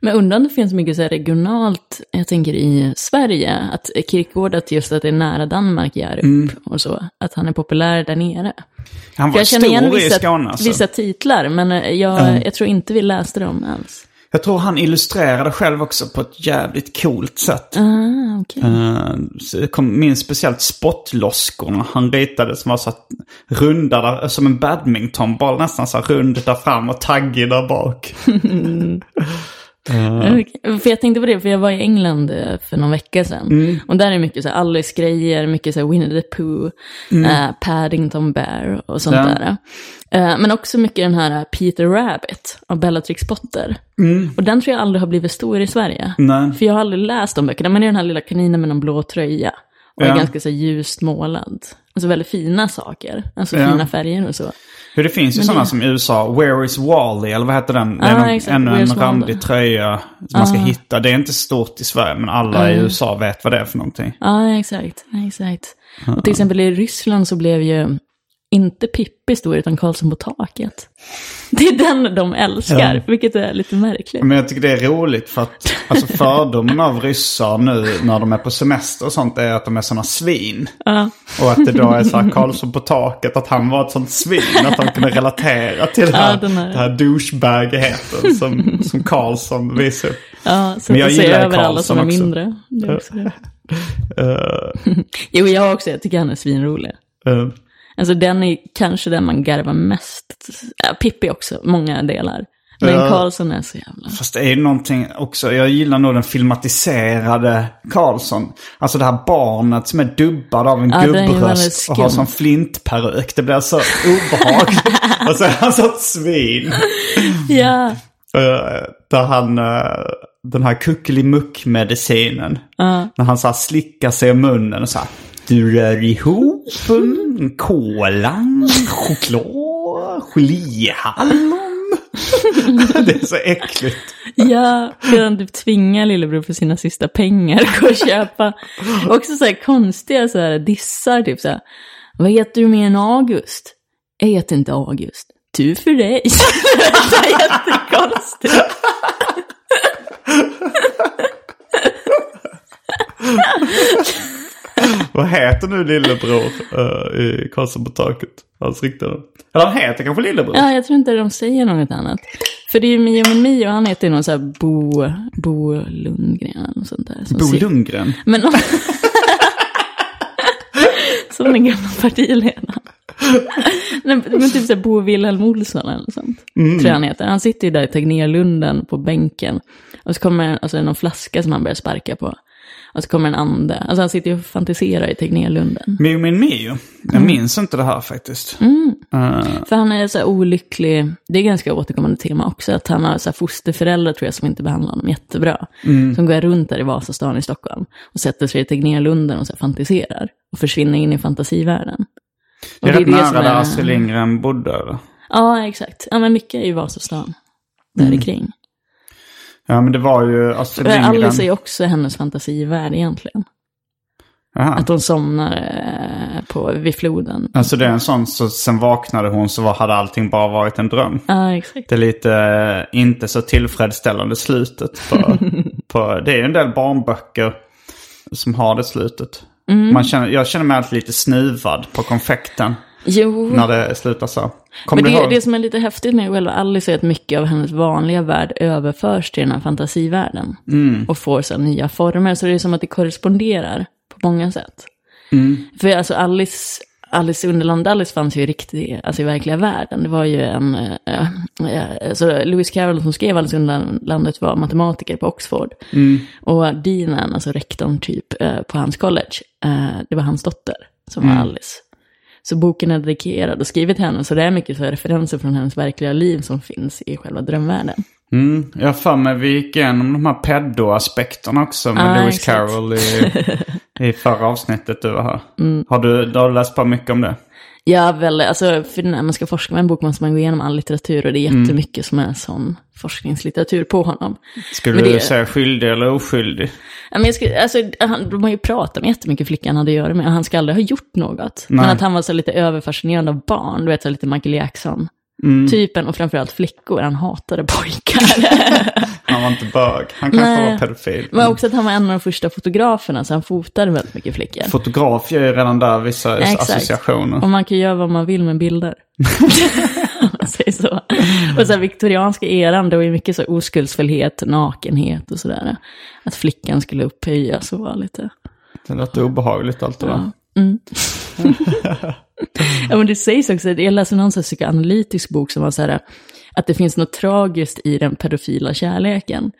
Men undrar om det finns mycket så regionalt, jag tänker i Sverige, att Kierkegaard, att just att det är nära Danmark, Hjärup Mm. och så, att han är populär där nere. Han var jag känner igen stor i vissa, Skåne alltså. vissa titlar, men eh, jag, jag tror inte vi läste dem alls. Jag tror han illustrerade själv också på ett jävligt coolt sätt. Ah, okej. Eh, jag kom- minns speciellt spottloskorna han ritade som var så runda där, som en badmintonboll nästan så här rund där fram och taggig där bak. Okej. För jag tänkte på det, för jag var i England eh, för någon vecka sedan. Mm. Och där är mycket så här Alice-grejer, mycket så här Winnie the Pooh, eh, Paddington Bear och sånt Mm. Ja. där. Eh, men också mycket den här Peter Rabbit av Bellatrix Potter. Och den tror jag aldrig har blivit stor i Sverige. Mm. Nej. För jag har aldrig läst de böckerna, men det är den här lilla kaninen med någon blå tröja. Och Ja. är ganska så här ljust målad. Alltså väldigt fina saker, alltså Ja. fina färger och så. Hur det finns ju sådana det- som i USA, Where is Wally? Eller vad heter den? Det är någon, exakt, ännu en randig tröja som man ska hitta. Det är inte stort i Sverige men alla i USA vet vad det är för någonting. Ja, exakt. exakt. Och till exempel i Ryssland så blev ju inte Pippi stor, utan Karlsson på taket. Det är den de älskar, Ja. vilket är lite märkligt. Men jag tycker det är roligt för att alltså fördomen av ryssar nu när de är på semester och sånt är att de är sådana svin. Ja. Och att det då är så här Karlsson på taket, att han var ett sånt svin. Att de kunde relatera till här, Ja, den här- det här douchebagigheten som, som Karlsson visar upp. Ja, så Men jag gillar över alla som är Karlsson också. mindre. Det är också det. Eh, Jo, jag också. Jag tycker han är svinrolig. eh, Alltså den är kanske den man garvar mest Ja, Pippi också, många delar. Men Ja. Karlsson är så jävla... Fast det är ju någonting också, jag gillar nog den filmatiserade Karlsson. Alltså det här barnet som är dubbad av en Ja, gubbröst och har sån flintperuk. Det blir så obehagligt. och så är han så ett svin. Ja, Eh, där han, eh, den här kuckelimuck-medicinen. När han så här slickar sig i munnen och så här. Du rör ihop mm, kolan, choklad, geléhallon. det är så äckligt. ja. Han typ tvingar lillebror för sina sista pengar att gå och köpa. Också så här konstiga så här dissar, typ så här. Vad heter du mer än August? Jag heter inte August. Tur för dig. det är jättekonstigt. Vad heter nu lillebror uh, i Karlsson på taket? Hans riktiga. Eller han heter kanske lillebror? Ja, jag tror inte de säger något annat. För det är ju Mio men Mio, han heter ju någon så här Bo, Bo Lundgren och sånt där. Bo Lundgren. Men om... Som den gamla partiledaren. Nej, men typ såhär Bo Wilhelm Olsson eller sånt. Tror jag han heter. Han sitter ju där i Tegnérlunden på bänken. Och så kommer alltså, någon flaska som han börjar sparka på. Och så kommer en ande. Alltså han sitter ju och fantiserar i Tegnérlunden. Mio min Mio. Jag minns inte det här faktiskt. Eh, För han är så här olycklig. Det är ganska återkommande tema också. Att han har så här fosterföräldrar tror jag som inte behandlar honom jättebra. Som går runt där i Vasastan i Stockholm. Och sätter sig i Tegnérlunden och så här fantiserar. Och försvinner in i fantasivärlden. det är Och rätt det nära där är- Astrid Lindgren bodde. Eller? Ja, exakt. Ja, men mycket är ju Vasastan. Där kring. Ja men det var ju Astrid Och Lindgren. Alice är också hennes fantasivärld egentligen. Jaha. Att hon somnar eh, på, vid floden. Alltså det är en sån, så sen vaknade hon så var, hade allting bara varit en dröm. Ja, exakt. Det är lite eh, inte så tillfredsställande slutet på, på... Det är ju en del barnböcker som har det slutet. Mm. Man känner, jag känner mig alltid lite snuvad på konfekten Jo, när det slutar så. Kommer men det, ihåg? det som är lite häftigt med själva Alice är att mycket av hennes vanliga värld överförs till den här fantasivärlden. Mm. Och får så nya former. Så det är som att det korresponderar på många sätt. Mm. För alltså Alice, Alice i Underland, Alice fanns ju i riktig, alltså i verkliga världen. Det var ju en, äh, äh, alltså Lewis Carroll som skrev Alice i Underlandet var matematiker på Oxford. Och deanen, alltså rektorn typ äh, på hans college, det var hans dotter som var Alice. Så boken är dedikerad och skriven till henne, så det är mycket så referenser från hennes verkliga liv som finns i själva drömvärlden. Mm, jag har för mig vi gick igenom de här pedo-aspekterna också med Ja, Lewis exakt. Carroll i, i förra avsnittet du var här. Mm. Har du, du har läst på mycket om det? Ja, väl, alltså, för när man ska forska med en bok måste man gå igenom all litteratur och det är jättemycket som är sån forskningslitteratur på honom. Skulle Men du det- säga skyldig eller oskyldig? Ja, Men jag ska, alltså, han, de har ju pratat med jättemycket flickan hade att göra med och han ska aldrig ha gjort något. Men Nej. att han var så lite överfascinerad av barn, du vet så lite Michael Jackson. Mm. Typen, och framförallt flickor, han hatade pojkar. Han var inte bög. Han kanske Nej. var pedofil. Men också att han var en av de första fotograferna, så han fotade väldigt mycket flickor. Fotograf gör ju redan där vissa Exakt. associationer. Och man kan göra vad man vill med bilder. Säger så. Och så viktorianska eran, det var ju mycket så oskuldsfullhet, nakenhet och sådär. Att flickan skulle upphöjas och vara lite... Det låter obehagligt allt det där. Ja, men det sägs också, jag läste någon här psykoanalytisk bok som var så här, att det finns något tragiskt i den pedofila kärleken.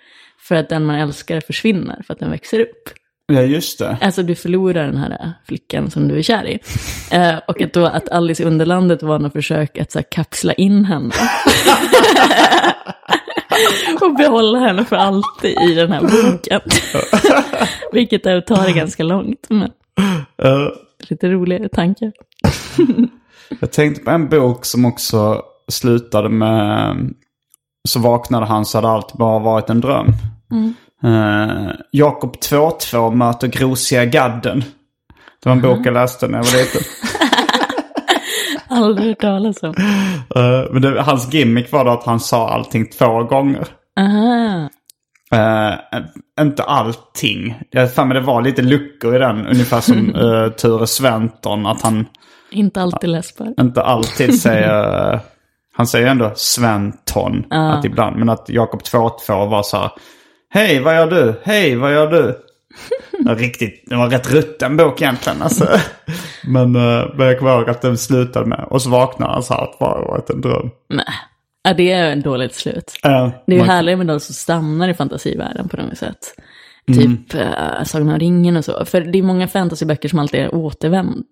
För att den man älskar försvinner, för att den växer upp. Ja, just det. Alltså du förlorar den här äh, flickan som du är kär i. Eh, och att, då, att Alice i Underlandet var något försök att så här, kapsla in henne. och behålla henne för alltid i den här boken. Vilket är att ta det ganska långt. Men lite roliga tankar. jag tänkte på en bok som också slutade med... Så vaknade han så hade allt bara varit en dröm. Uh, Jakob 2.2 möter grosiga gadden. Det var en bok jag läste när jag var liten. Aldrig hört talas om. Eh, men det, hans gimmick var då att han sa allting två gånger. Aha. Eh, inte allting. Jag för mig det var lite luckor i den. Ungefär som uh, Ture Sventon. Att han Inte alltid läsbar. inte alltid säger... eh, han säger ändå Sventon. Att ibland. Men att Jakob 2.2 var så här. Hej, vad gör du? Hej, vad gör du? Det var, riktigt, det var rätt rutten bok egentligen. Alltså, Men, uh, men jag kommer ihåg att den slutade med, och så vaknade han så här att bara varit en dröm. Nej. Ja, det är ett dåligt slut. Uh, Det är ju man- härligare med de som stannar i fantasivärlden på något sätt. Mm. Typ uh, Sagan om ringen och så. För det är många fantasyböcker som alltid är återvändo.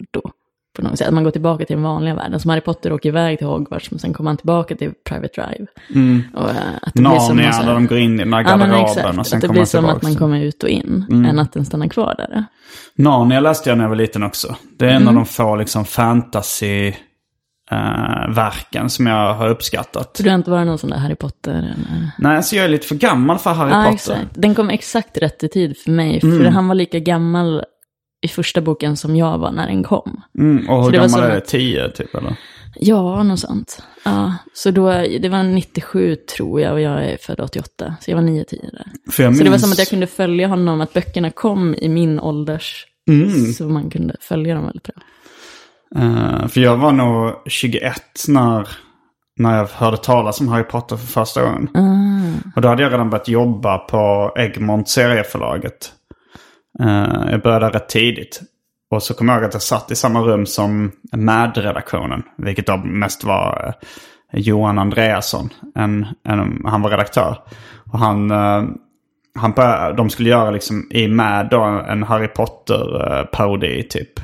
På något sätt. Att man går tillbaka till den vanliga världen. Som Harry Potter åker iväg till Hogwarts, men sen kommer han tillbaka till Private Drive. Och, uh, att det blir som Narnia, så här- där de går in i den här Ja, garderoben exakt. och sen att det blir som att man kommer ut och in, än att den stannar kvar där. Narnia läste jag när jag var liten också. Det är en Mm. av de få liksom fantasy-verken som jag har uppskattat. Så du har inte varit någon sån där Harry Potter? Eller? Nej, alltså jag är lite för gammal för Harry Ja, Potter. exakt. Den kom exakt rätt i tid för mig. Mm. För han var lika gammal i första boken som jag var när den kom. Mm, och hur Så det var gammal som är det? Tio typ eller? Ja, något sånt. Ja, så då, det var 97 tror jag och jag är född 88. Så jag var 9-10 där. För jag Så det var minns- som att jag kunde följa honom, att böckerna kom i min ålders... Mm. Så man kunde följa dem väldigt bra. Eh, för jag var nog 21 när, när jag hörde talas om Harry Potter för första gången. Ah. Och då hade jag redan börjat jobba på Egmont serieförlaget. Uh, jag började rätt tidigt. Och så kommer jag ihåg att jag satt i samma rum som MAD-redaktionen. Vilket då mest var eh, Johan Andreasson. En, en, han var redaktör. Och han, han började, de skulle göra liksom i MAD då en Harry Potter-parodi typ.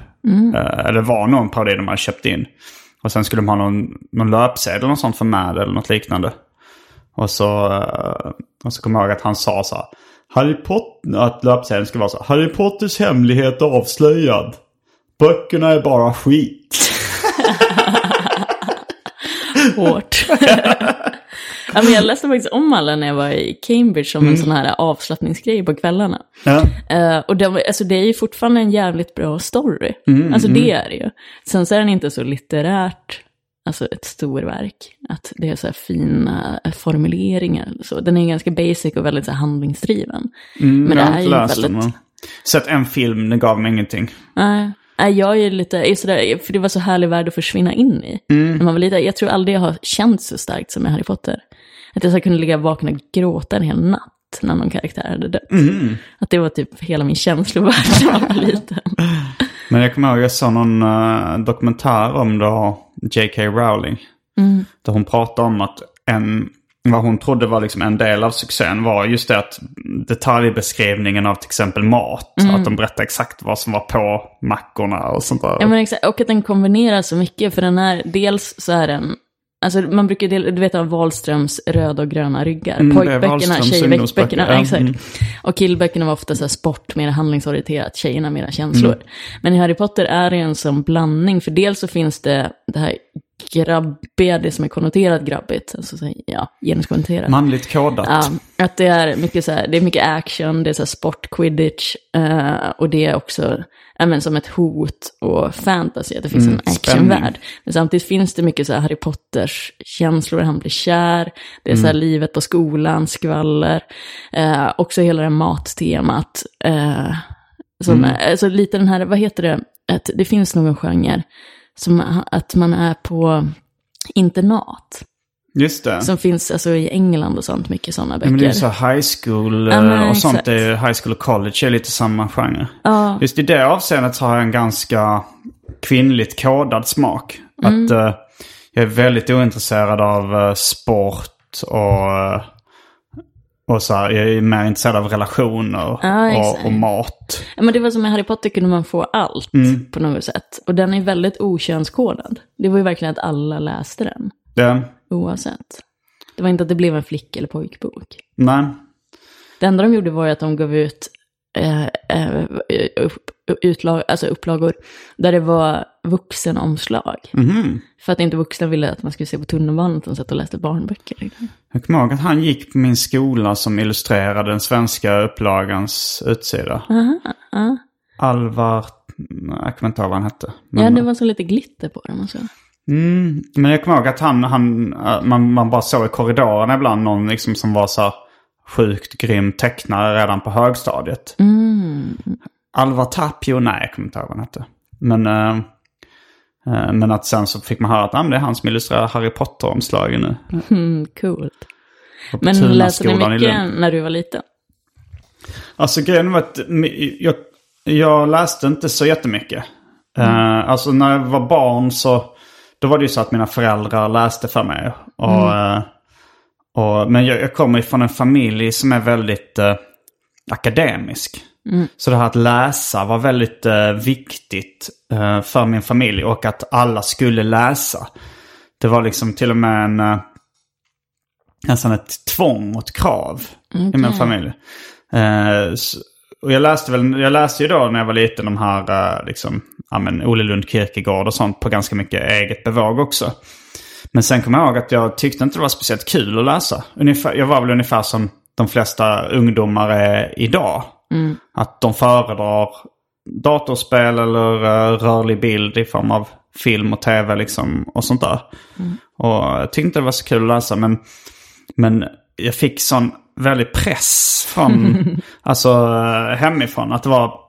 Eh, eller var någon parodi de hade köpt in. Och sen skulle de ha någon, någon löpsedel eller sånt för MAD eller något liknande. Och så, eh, och så kommer jag ihåg att han sa så här. Harry Potter, att löpsedeln skulle vara så. Harry Potters hemlighet avslöjad. Böckerna är bara skit. Hårt. ja, men jag läste faktiskt om alla när jag var i Cambridge som en sån här avslappningsgrej på kvällarna. Ja. Eh, och det, alltså, det är ju fortfarande en jävligt bra story. Mm, alltså det är det ju. Sen så är den inte så litterärt, alltså ett storverk. Att det är så här fina eh, formuleringar eller så. Den är ganska basic och väldigt så här handlingsdriven. men det Mm, jag har är ju väldigt... den, men Sett en film, det gav mig ingenting. Nej, nej, jag är lite, sådär, för det var så härlig värld att försvinna in i. Mm. När man var liten, jag tror aldrig jag har känt så starkt som med Harry Potter. Att jag så kunde ligga vaken och gråta en hel natt när någon karaktär hade dött. Mm. Att det var typ hela min känslovärld när jag var liten. Men jag kommer ihåg, jag såg någon eh, dokumentär om då J.K. Rowling. Mm. Där hon pratade om att en, vad hon trodde var liksom en del av succén var just det att detaljbeskrivningen av till exempel mat. Att de berättade exakt vad som var på mackorna och sånt där. Mm. Ja, men exakt. Och att den kombinerar så mycket, för den är, dels så är den, alltså man brukar del, du vet av Wahlströms röda och gröna ryggar. Mm, är Pojkböckerna, tjejböckerna, ja, exakt. Mm. Och killböckerna var ofta så sport, mer handlingsorienterat, tjejerna mera känslor. Mm. Men i Harry Potter är det en sån blandning, för dels så finns det det här grabbiga, det som är konnoterat grabbigt, alltså så här, ja, genuskonnoterat. Manligt kodat. Ja, att det är mycket så här, det är mycket action, det är så här sport, quidditch, eh, och det är också men som ett hot och fantasy, att det finns Mm, en actionvärld. Men samtidigt finns det mycket så här Harry Potters känslor, han blir kär, det är så här Mm. livet på skolan, skvaller, eh, också hela det här mattemat. Eh, som, Mm. alltså lite den här, vad heter det, att det finns någon genre, som att man är på internat. Just det. Som finns alltså, i England och sånt, mycket sådana Ja, böcker. men det är så high school Ja, men eh, och sånt. Är, high school och college är lite samma genre. Ja. Just i det avseendet så har jag en ganska kvinnligt kodad smak. Mm. Att eh, jag är väldigt ointresserad av eh, sport och, och så här, jag är mer intresserad av relationer Ja, och, och mat. Ja, men det var som med Harry Potter kunde man få allt Mm. på något sätt. Och den är väldigt okönskodad. Det var ju verkligen att alla läste den, Det, oavsett. Det var inte att det blev en flick eller pojkbok. nej. Det enda de gjorde var ju att de gav ut eh, eh, upp, utlag, alltså upplagor där det var vuxenomslag. Mhm. För att inte vuxna ville att man skulle se på tunnelbanan de satt och läste barnböcker. Liksom. Jag kommer ihåg att han gick på min skola som illustrerade den svenska upplagans utsida. Aha. Alvar, jag kommer inte ihåg vad han hette. Men- ja, det var så lite glitter på dem och så. Mm, men jag kommer ihåg att han, han äh, man, man bara såg i korridorerna ibland någon liksom som var så här sjukt grym tecknare redan på högstadiet. Mm. Alvar Tapio, nej jag kommer inte ihåg vad han hette. Men, äh, men att sen så fick man höra att ah, det är han som illustrerar Harry Potter-omslagen nu. Mm, coolt. Men läste ni mycket när du var liten? Alltså grejen var att jag, jag läste inte så jättemycket. Eh, alltså när jag var barn så då var det ju så att mina föräldrar läste för mig. Och, eh, och, men jag, jag kommer ju från en familj som är väldigt eh, akademisk. Så det här att läsa var väldigt eh, viktigt eh, för min familj och att alla skulle läsa. Det var liksom till och med en, eh, nästan ett tvång och ett krav i min familj. Eh, s- och jag läste, väl, jag läste ju då när jag var liten de här, eh, liksom, ja men Ole Lund Kierkegaard och sånt på ganska mycket eget bevåg också. Men sen kom jag ihåg att jag tyckte inte det var speciellt kul att läsa. Ungefär, jag var väl ungefär som de flesta ungdomar är idag. Att de föredrar datorspel eller eh, rörlig bild i form av film och tv liksom och sånt där. Och jag tyckte det var så kul att läsa men, men jag fick sån väldig press från, alltså eh, hemifrån. Att det var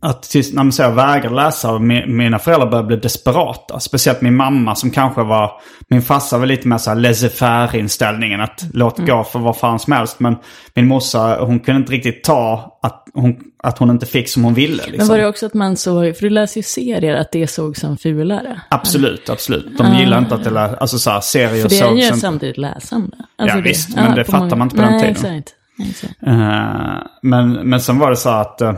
att tills, när man säger vägrade läsa och mi- mina föräldrar började bli desperata. Speciellt min mamma som kanske var, min farsa var lite mer så här laissez-faire inställningen. Att låt gå för vad fan som helst. Men min morsa, hon kunde inte riktigt ta att hon, att hon inte fick som hon ville. Liksom. Men var det också att man såg, för du läser ju serier, att det såg som fulare? Absolut, absolut. De gillar inte att det lär, alltså så här, serier För det är ju inte. samtidigt läsande. Alltså Ja, visst, men det på fattar man inte på den Nej, tiden. Exakt. exakt. Eh, men, men sen var det så att, eh,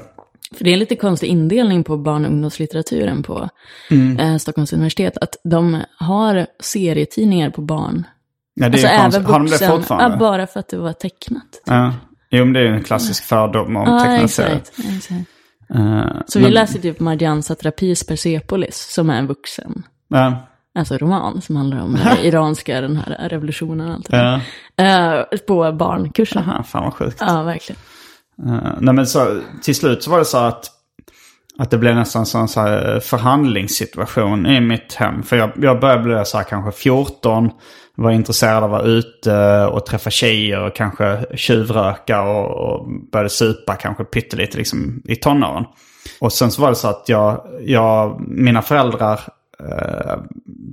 För det är en lite konstig indelning på barn och ungdomslitteraturen på Mm. eh, Stockholms universitet. Att de har serietidningar på barn. ja, det Alltså är ju även. Har de det fortfarande? Ja, bara för att det var tecknat. Ja. Jo, men det är ju en klassisk fördom om Ja, tecknade serier. exakt. Eh, Så vi men- läser typ Marjan Satrapis Persepolis, som är en vuxen. Ja, Alltså roman som handlar om den iranska den här revolutionen och allt det ja. där. Eh, på barnkursen. Aha, fan vad sjukt. Ja, verkligen. Eh, nej men så, till slut så var det så att, att det blev nästan en så här förhandlingssituation i mitt hem. För jag, jag började bli så här kanske 14, var intresserad av att vara ute och träffa tjejer och kanske tjuvröka och, och började supa kanske pyttelite liksom i tonåren. Och sen så var det så att jag, jag mina föräldrar eh,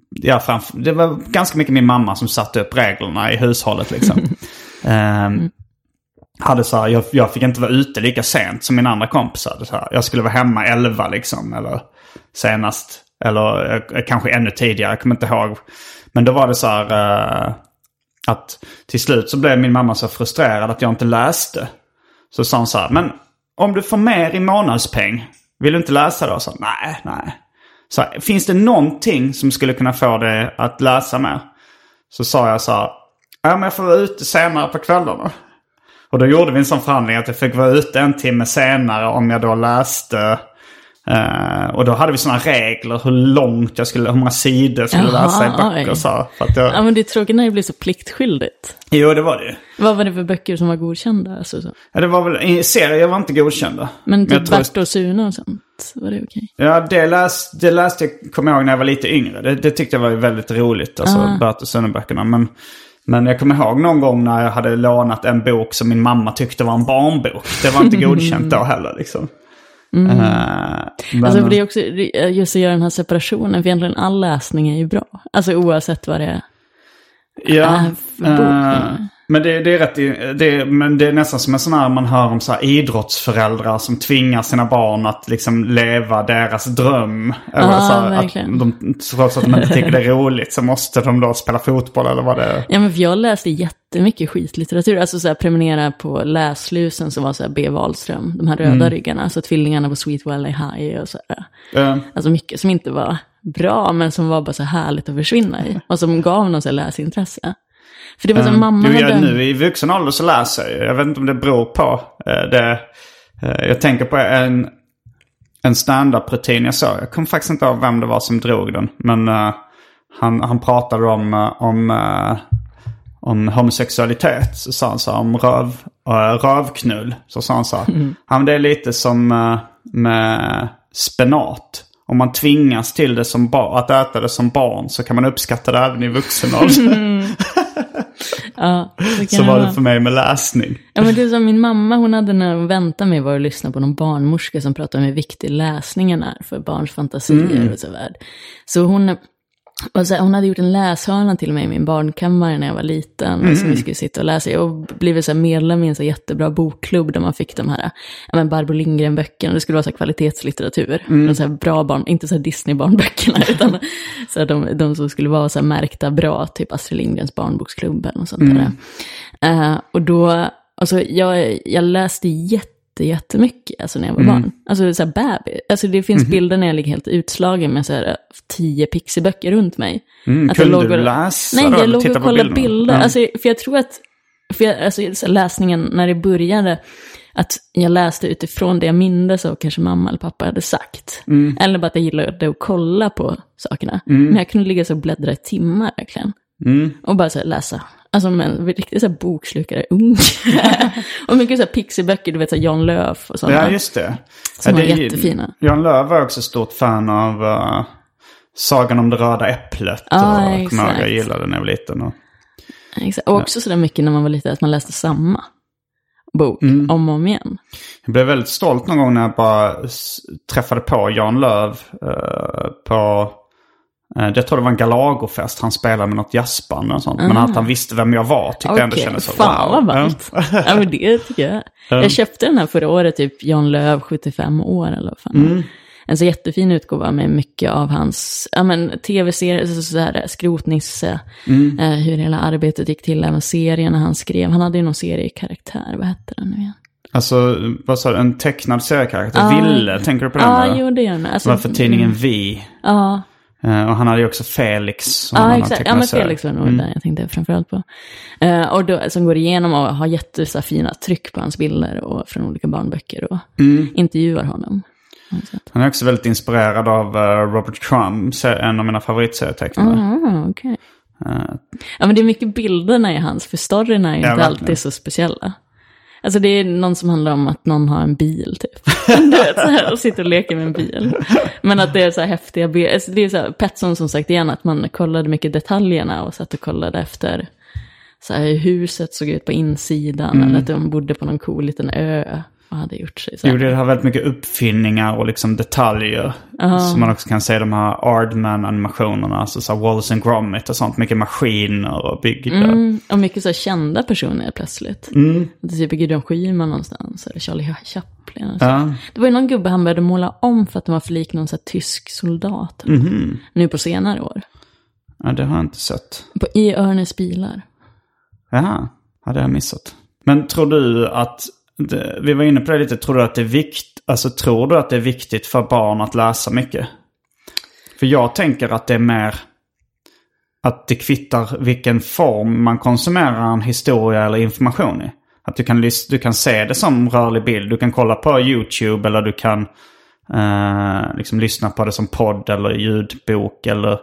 ja, framför, det var ganska mycket min mamma som satte upp reglerna i hushållet liksom. Ehm, hade så här, jag, jag fick inte vara ute lika sent som mina andra kompisar. Så här, jag skulle vara hemma 11 liksom, eller senast. Eller eh, kanske ännu tidigare, jag kommer inte ihåg. Men då var det så här uh, att till slut så blev min mamma så frustrerad att jag inte läste. Så sa hon så här, men om du får mer i månadspeng, vill du inte läsa då? Så, nej, nej. Så här, finns det någonting som skulle kunna få dig att läsa mer? Så sa jag så här, ja men jag får vara ute senare på kvällarna. Och då gjorde vi en sån förhandling att jag fick vara ute en timme senare om jag då läste. eh, och då hade vi såna regler hur långt jag skulle, hur många sidor jag skulle Jaha, läsa i böcker. oj. Så här, för att jag, Ja, men det är tråkigt när det blir så pliktskyldigt. Jo, det var det ju. Vad var det för böcker som var godkända? Alltså, så. Ja, det var väl, i serier var inte godkända. Men typ tror- Bert och Sune och sånt, var det okej? Ja, det, läs, det läste jag, kommer jag ihåg när jag var lite yngre. Det, det tyckte jag var väldigt roligt, alltså Ah. Bert och Sune-böckerna. Men, men jag kommer ihåg någon gång när jag hade lånat en bok som min mamma tyckte var en barnbok. Det var inte godkänt då heller liksom. Eh, men, Alltså det är också, just att göra den här separationen, för egentligen all läsning är ju bra. Alltså oavsett vad det är. Ja, äh, men det, det är rätt, det, men det är nästan som en sån här man hör om så idrottsföräldrar som tvingar sina barn att liksom leva deras dröm. Eller Ja, så här, att de, trots att de inte tycker det är roligt så måste de då spela fotboll eller vad det är. Ja, men jag läste jättemycket skitlitteratur. Alltså så här, prenumerera på Läslusen som var så här B. Wahlström, de här röda Mm. ryggarna, alltså tvillingarna på Sweet Valley High och så här. Eh, Alltså mycket som inte var bra, men som var bara så härligt att försvinna i. Och som gav någon så läsintresse. För det var så eh, här, mamma jag, hade... nu i vuxen ålder så läser jag. Jag vet inte om det beror på eh, det. Eh, jag tänker på en, en stand-up-rutin jag såg. Jag kommer faktiskt inte ihåg vem det var som drog den. Men eh, han, han pratade om, om, eh, om homosexualitet. Så sa han så här, om röv, uh, rövknull. Så sa han så här. Ja, men det är lite som eh, med spenat. Om man tvingas till det som att äta det som barn så kan man uppskatta det även i vuxen ålder. Ja, kan Så var det för mig med läsning. Ja, men det är som min mamma, hon hade när hon väntade mig var att lyssna på någon barnmorska som pratade om hur viktig läsningen är för barns fantasier Mm. och så vidare. Så hon och så här, hon hade gjort en läshörna till mig i min barnkammare när jag var liten. Mm. Som vi skulle sitta och läsa. Och blivit så här medlem i en så jättebra bokklubb där man fick de här ja, men Barbro Lindgren-böckerna. Det skulle vara så kvalitetslitteratur. Mm. Så bra barn, inte så Disney-barnböckerna. utan så här, de, de som skulle vara så märkta bra, typ Astrid Lindgrens barnboksklubb eller något sånt Mm. där. Eh, och då, alltså jag, jag läste jätte jättemycket alltså när jag var Mm. barn. Alltså så här baby. Alltså det finns bilder när jag ligger helt utslagen med så här tio pixiböcker runt mig. Mm, Att jag kunde du och- läsa Nej, jag låg och kollade bilder. Ja. Alltså, för jag tror att, för jag, alltså, läsningen, när det började, att jag läste utifrån det jag mindes av kanske mamma eller pappa hade sagt. Mm. Eller bara att jag gillade att kolla på sakerna. Men jag kunde ligga så och bläddra i timmar verkligen. Mm. Och bara så här, läsa. Alltså men riktigt så här bokslukare ung. och mycket så här pixiböcker, du vet så här Jan Löf och sådana. Ja, just det. Som ja, det- jättefina. Jan Lööf var också stort fan av uh, Sagan om det röda äpplet. Ja, och, exakt. jag gillade när jag var liten. Och, Exakt. Och också sådär mycket när man var liten, att man läste samma bok Mm. om och om igen. jag blev väldigt stolt någon gång när jag bara träffade på Jan Lööf uh, på... eh, jag tror det var en Galagofest. Han spelade med något jazzband och sånt. Men att han visste vem jag var tyckte jag ändå Ah. Kändes så fan wow. vad ballt. ja, men det tycker jag. Jag köpte den här förra året, typ Jan Löv, 75 år eller vad fan. Mm. En så jättefin utgåva med mycket av hans ja, men, tv-serier, så, så här, skrotnisse, Mm. eh, hur hela arbetet gick till, även serierna han skrev. Han hade ju någon seriekaraktär, vad hette den nu igen? Alltså, vad sa du? En tecknad seriekaraktär? Ja. Ville, tänker du på den? Ja, eller? jo det gör den. Alltså, Det var för tidningen Vi. Ja, Eh, och han hade ju också Felix. Ja, exakt. Ja, tecknade men. Felix var nog Mm. den jag tänkte framförallt på. Eh, och då, som går igenom och har jätte så här, fina tryck på hans bilder och från olika barnböcker och Mm. intervjuar honom. Han är också väldigt inspirerad av eh, Robert Crumb, en av mina favoritserietecknare. Ah. Eh, Ja, men det är mycket bilderna i hans, för storyna är ju Ja, inte verkligen. alltid så speciella. Alltså det är någon som handlar om att någon har en bil typ. Du vet, så här, och sitter och leker med en bil. Men att det är så här häftiga bilder. Alltså, det är så här, Petson som sagt igen, att man kollade mycket detaljerna och satt och kollade efter så här, hur huset såg ut på insidan. Mm. Eller att de bodde på någon cool liten ö och hade gjort sig så här. Jo, det har väldigt mycket uppfinningar och liksom detaljer. Som man också kan se de här Aardman-animationerna, alltså så Wallace and Gromit och sånt. Mycket maskiner och byggda. Mm, och mycket så kända personer plötsligt. Mm. Typ Gudrun Schyman någonstans, eller Charlie Chaplin. Och så. Ja. Det var ju någon gubbe han började måla om för att den var för lik någon så tysk soldat. Mhm. Nu på senare år. ja, det har jag inte sett. På, I Örnes bilar. Jaha, ja, det har jag missat. Men tror du att, det, vi var inne på det lite, tror du att det är vikt, alltså tror du att det är viktigt för barn att läsa mycket? För jag tänker att det är mer att det kvittar vilken form man konsumerar en historia eller information i. Att du kan, du kan se det som rörlig bild. Du kan kolla på YouTube eller du kan eh, liksom lyssna på det som podd eller ljudbok. Eller,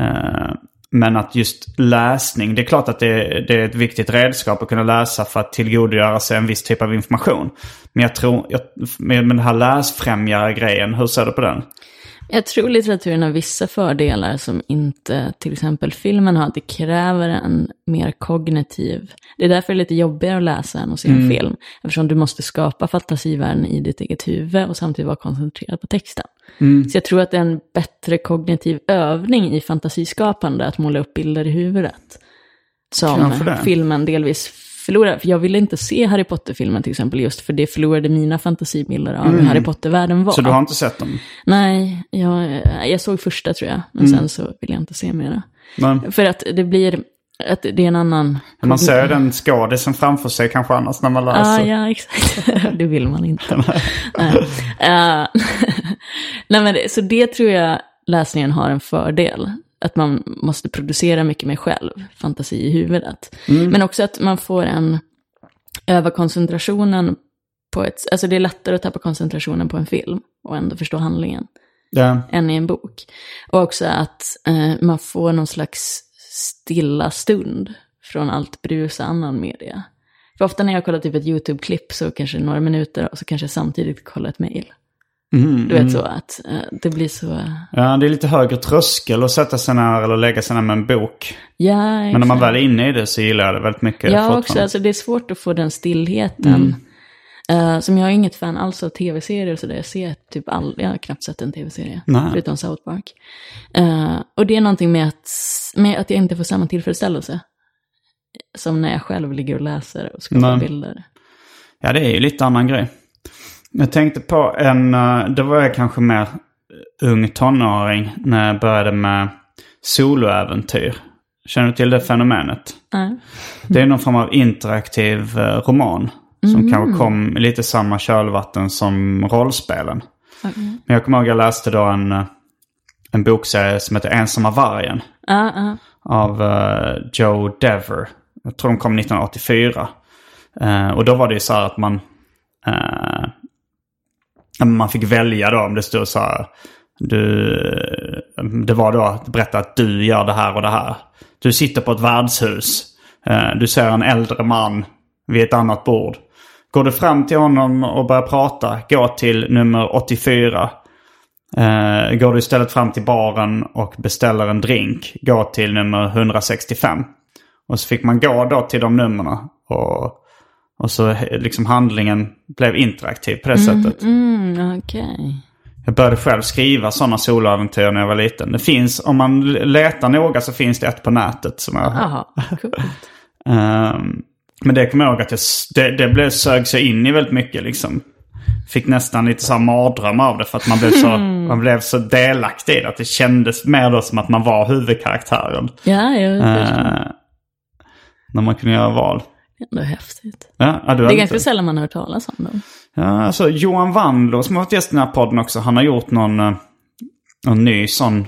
eh, men att just läsning, det är klart att det, det är ett viktigt redskap att kunna läsa för att tillgodogöra sig en viss typ av information. Men jag tror, jag, med, med den här läsfrämjare-grejen, hur ser du på den? Jag tror litteraturen har vissa fördelar som inte till exempel filmen har. Det kräver en mer kognitiv... Det är därför det är lite jobbigare att läsa än att se en film. Eftersom du måste skapa fantasivärlden i ditt eget huvud och samtidigt vara koncentrerad på texten. Så jag tror att det är en bättre kognitiv övning i fantasiskapande att måla upp bilder i huvudet. Som filmen delvis förlorar. För jag ville inte se Harry Potter-filmen till exempel just för det förlorade mina fantasibilder av hur Harry Potter-världen var. Så du har inte sett dem? Nej, jag, jag såg första tror jag, men Mm. sen så vill jag inte se mera. Men, För att det blir, att det är en annan... man ser den skådisen framför sig kanske annars när man Ah, läser. ja, exakt. det vill man inte. Nej. Eh, Nej, men så det tror jag läsningen har en fördel. Att man måste producera mycket mer själv, fantasi i huvudet. Men också att man får en, öva koncentrationen på ett, alltså det är lättare att tappa koncentrationen på en film och ändå förstå handlingen. Ja. än i en bok. Och också att eh, man får någon slags stilla stund från allt brus och annan media. För ofta när jag kollar typ ett YouTube-klipp så kanske några minuter och så kanske jag samtidigt kollar ett mail. Mm, Du vet så att eh, det blir så... Ja, det är lite högre tröskel att sätta sig ner eller lägga sig ner med en bok. Ja, Men när man exakt. väl är inne i det så gillar jag det väldigt mycket. Ja, också. Alltså, det är svårt att få den stillheten. Mm. Eh, som jag är inget fan alls av tv-serier och sådär. Jag ser typ all, jag har knappt sett en tv-serie, förutom South Park. Eh, och det är någonting med att, med att jag inte får samma tillfredsställelse. Som när jag själv ligger och läser och skapar bilder. Ja, det är ju lite annan grej. Jag tänkte på en, eh, det var jag kanske mer ung tonåring när jag började med soloäventyr. Känner du till det fenomenet? Nej. Det är någon form av interaktiv eh, roman. Som kanske kom lite samma kölvatten som rollspelen. Men jag kommer ihåg jag läste då en, eh, en bokserie som heter Ensamma vargen. Ja. Av eh, Joe Dever. Jag tror de kom 1984. Eh, och då var det ju så här att man... men man fick välja då om det stod så här. Du, det var då att berätta att du gör det här och det här. Du sitter på ett värdshus. Eh, du ser en äldre man vid ett annat bord. Går du fram till honom och börjar prata, gå till nummer 84. Eh, går du istället fram till baren och beställer en drink, gå till nummer 165. Och så fick man gå då till de numren. Och, och så eh, liksom handlingen blev interaktiv på det sättet. Mm, okej. Jag började själv skriva sådana soloäventyr när jag var liten. Det finns, om man letar noga så finns det ett på nätet som jag Jaha, coolt. Ehm, men det kommer jag ihåg att jag, det, det blev, sög sig in i väldigt mycket liksom. Fick nästan lite så här mardröm av det för att man blev så, man blev så delaktig i det. Att det kändes mer då som att man var huvudkaraktären. Ja, jag. Uh, när man kunde göra val. Ändå häftigt. Ja, Det är ganska sällan man har hört talas om dem. Ja, alltså Johan Wandlo som har varit gäst i den här podden också. Han har gjort någon, eh, någon ny sån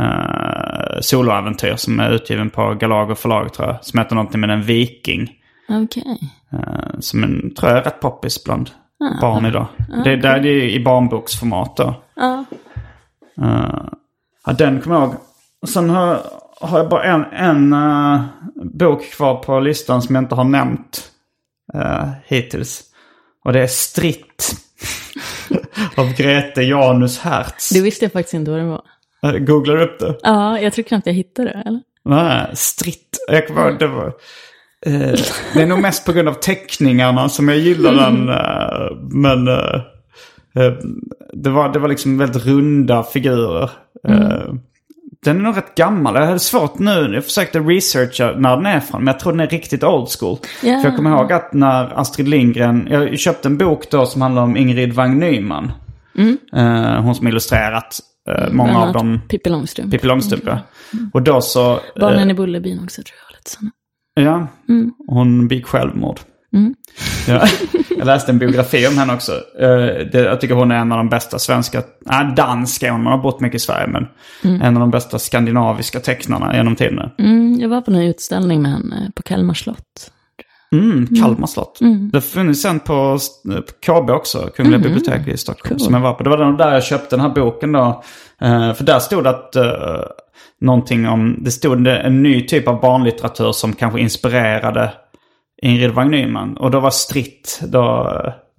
uh, soloäventyr som är utgiven på Galago förlag tror jag. Som heter någonting med en viking. Okej. Eh, som en, tror jag är rätt poppis bland Ah. barn idag. Det, är där, det är i barnboksformat då. Ja. Eh, ja, den kommer jag ihåg. Sen har, har jag bara en, en eh, bok kvar på listan som jag inte har nämnt uh, hittills. Och det är Stritt. av Grete Janus Hertz. Det visste jag faktiskt inte vad det var. Uh, googlar du upp det? Ja, jag tror knappt jag hittade det, eller? Nej, stritt. Jag kommer ihåg, det var... Eh, det är nog mest på grund av teckningarna som jag gillar den. eh, men eh, det, var, det var liksom väldigt runda figurer. Eh, den är nog rätt gammal. Jag hade svårt nu. Jag försökte researcha när den är från. Men jag tror den är riktigt old school. Ja. För jag kommer ihåg att när Astrid Lindgren... Jag köpte en bok då som handlar om Ingrid Wang Nyman. Eh, hon som illustrerat eh, många av dem. Pippi Långstrump. Pippi Långstrump, ja. Och då så... eh, Barnen i Bullerbyn också tror jag. Lite såna. Ja, hon begick självmord. Ja. Jag läste en biografi om henne också. Eh, jag tycker hon är en av de bästa svenska, nej danska hon, man har bott mycket i Sverige, men en av de bästa skandinaviska tecknarna genom tiderna. Mm, jag var på en utställning med henne på Kalmar slott. Mm, Kalmar slott. Det finns sen på, på KB också, Kungliga biblioteket i Stockholm, som jag var på. Det var där jag köpte den här boken då. Eh, för där stod det att uh, någonting om, det stod en ny typ av barnlitteratur som kanske inspirerade Ingrid Wang Nyman. Och då var Stritt då,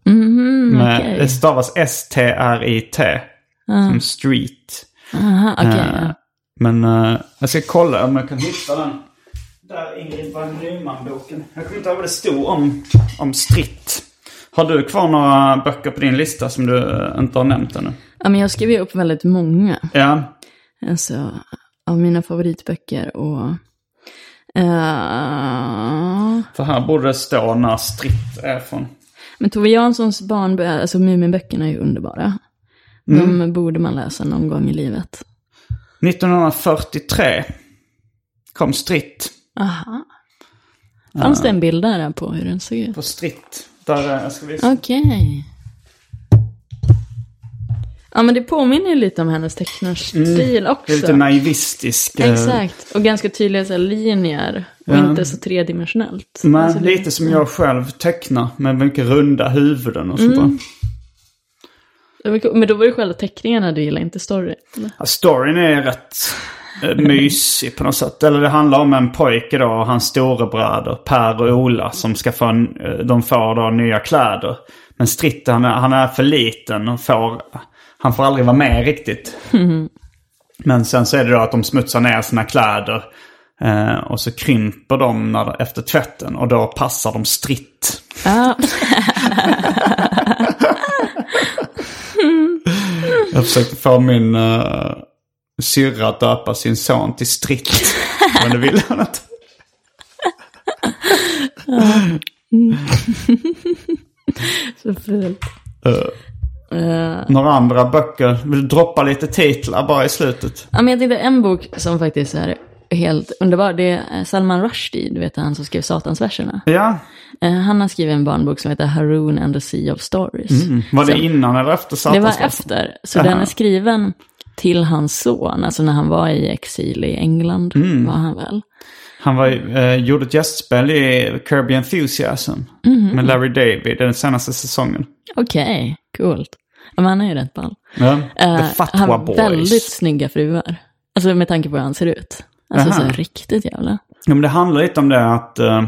eh, med, okej. det stavas S-T-R-I-T. Som street. Aha, okej. Eh, ja. Men eh, jag ska kolla om jag kan hitta den. Där Ingrid Wang Nyman-boken. Jag kommer inte ihåg vad det stod om, om stritt. Har du kvar några böcker på din lista som du eh, inte har nämnt ännu? ja, men jag skrev ju upp väldigt många. Ja. Alltså, av mina favoritböcker och... eh, För här borde det stå när stritt är från. men Tove Janssons barnböcker, alltså Muminböckerna är ju underbara. De borde man läsa någon gång i livet. 1943 kom stritt. Aha. Fanns det en bild där på hur den såg ut? På stritt. Där är, jag ska visa. Okej. Ja, men det påminner ju lite om hennes tecknarstil också. Det är lite naivistisk. eh, Exakt, och ganska tydliga så här, linjer. Och Ja. inte så tredimensionellt. Men Alltså, lite som jag själv tecknar med mycket runda huvuden och sånt där. kul. Men då var det själva teckningarna du gillade, inte story. eller? Ja, storyn är rätt eh, mysig på något sätt. Eller det handlar om en pojke då och hans storebröder Per och Ola som ska få, en, eh, de får då nya kläder. Men Stritte han är, han är för liten och får, han får aldrig vara med riktigt. Men sen så är det då att de smutsar ner sina kläder. Eh, och så krymper de när, efter tvätten och då passar de stritt. Ja. Jag försökte få min uh, syrra att döpa sin son till Stritt. Men det ville han inte. Så fult. Uh, några andra böcker? Vill du droppa lite titlar bara i slutet? Ja, men jag tänkte en bok som faktiskt är helt underbar. Det är Salman Rushdie, du vet han som skrev Satansverserna. Ja. Uh, han har skrivit en barnbok som heter Haroon and the Sea of Stories. Mm. Var det så, innan eller efter Satansverserna? Det var efter. Så uh -huh. den är skriven till hans son, alltså när han var i exil i England mm. var han väl. Han var, eh, gjorde ett gästspel i Kirby Enthusiasm mm. med Larry David den senaste säsongen. Okej, okay, coolt. Men han är ju rätt ball. Ja, uh, Fatwa han har väldigt snygga fruar. Alltså med tanke på hur han ser ut. Alltså Aha. så riktigt jävla. Ja, men det handlar lite om det att, uh,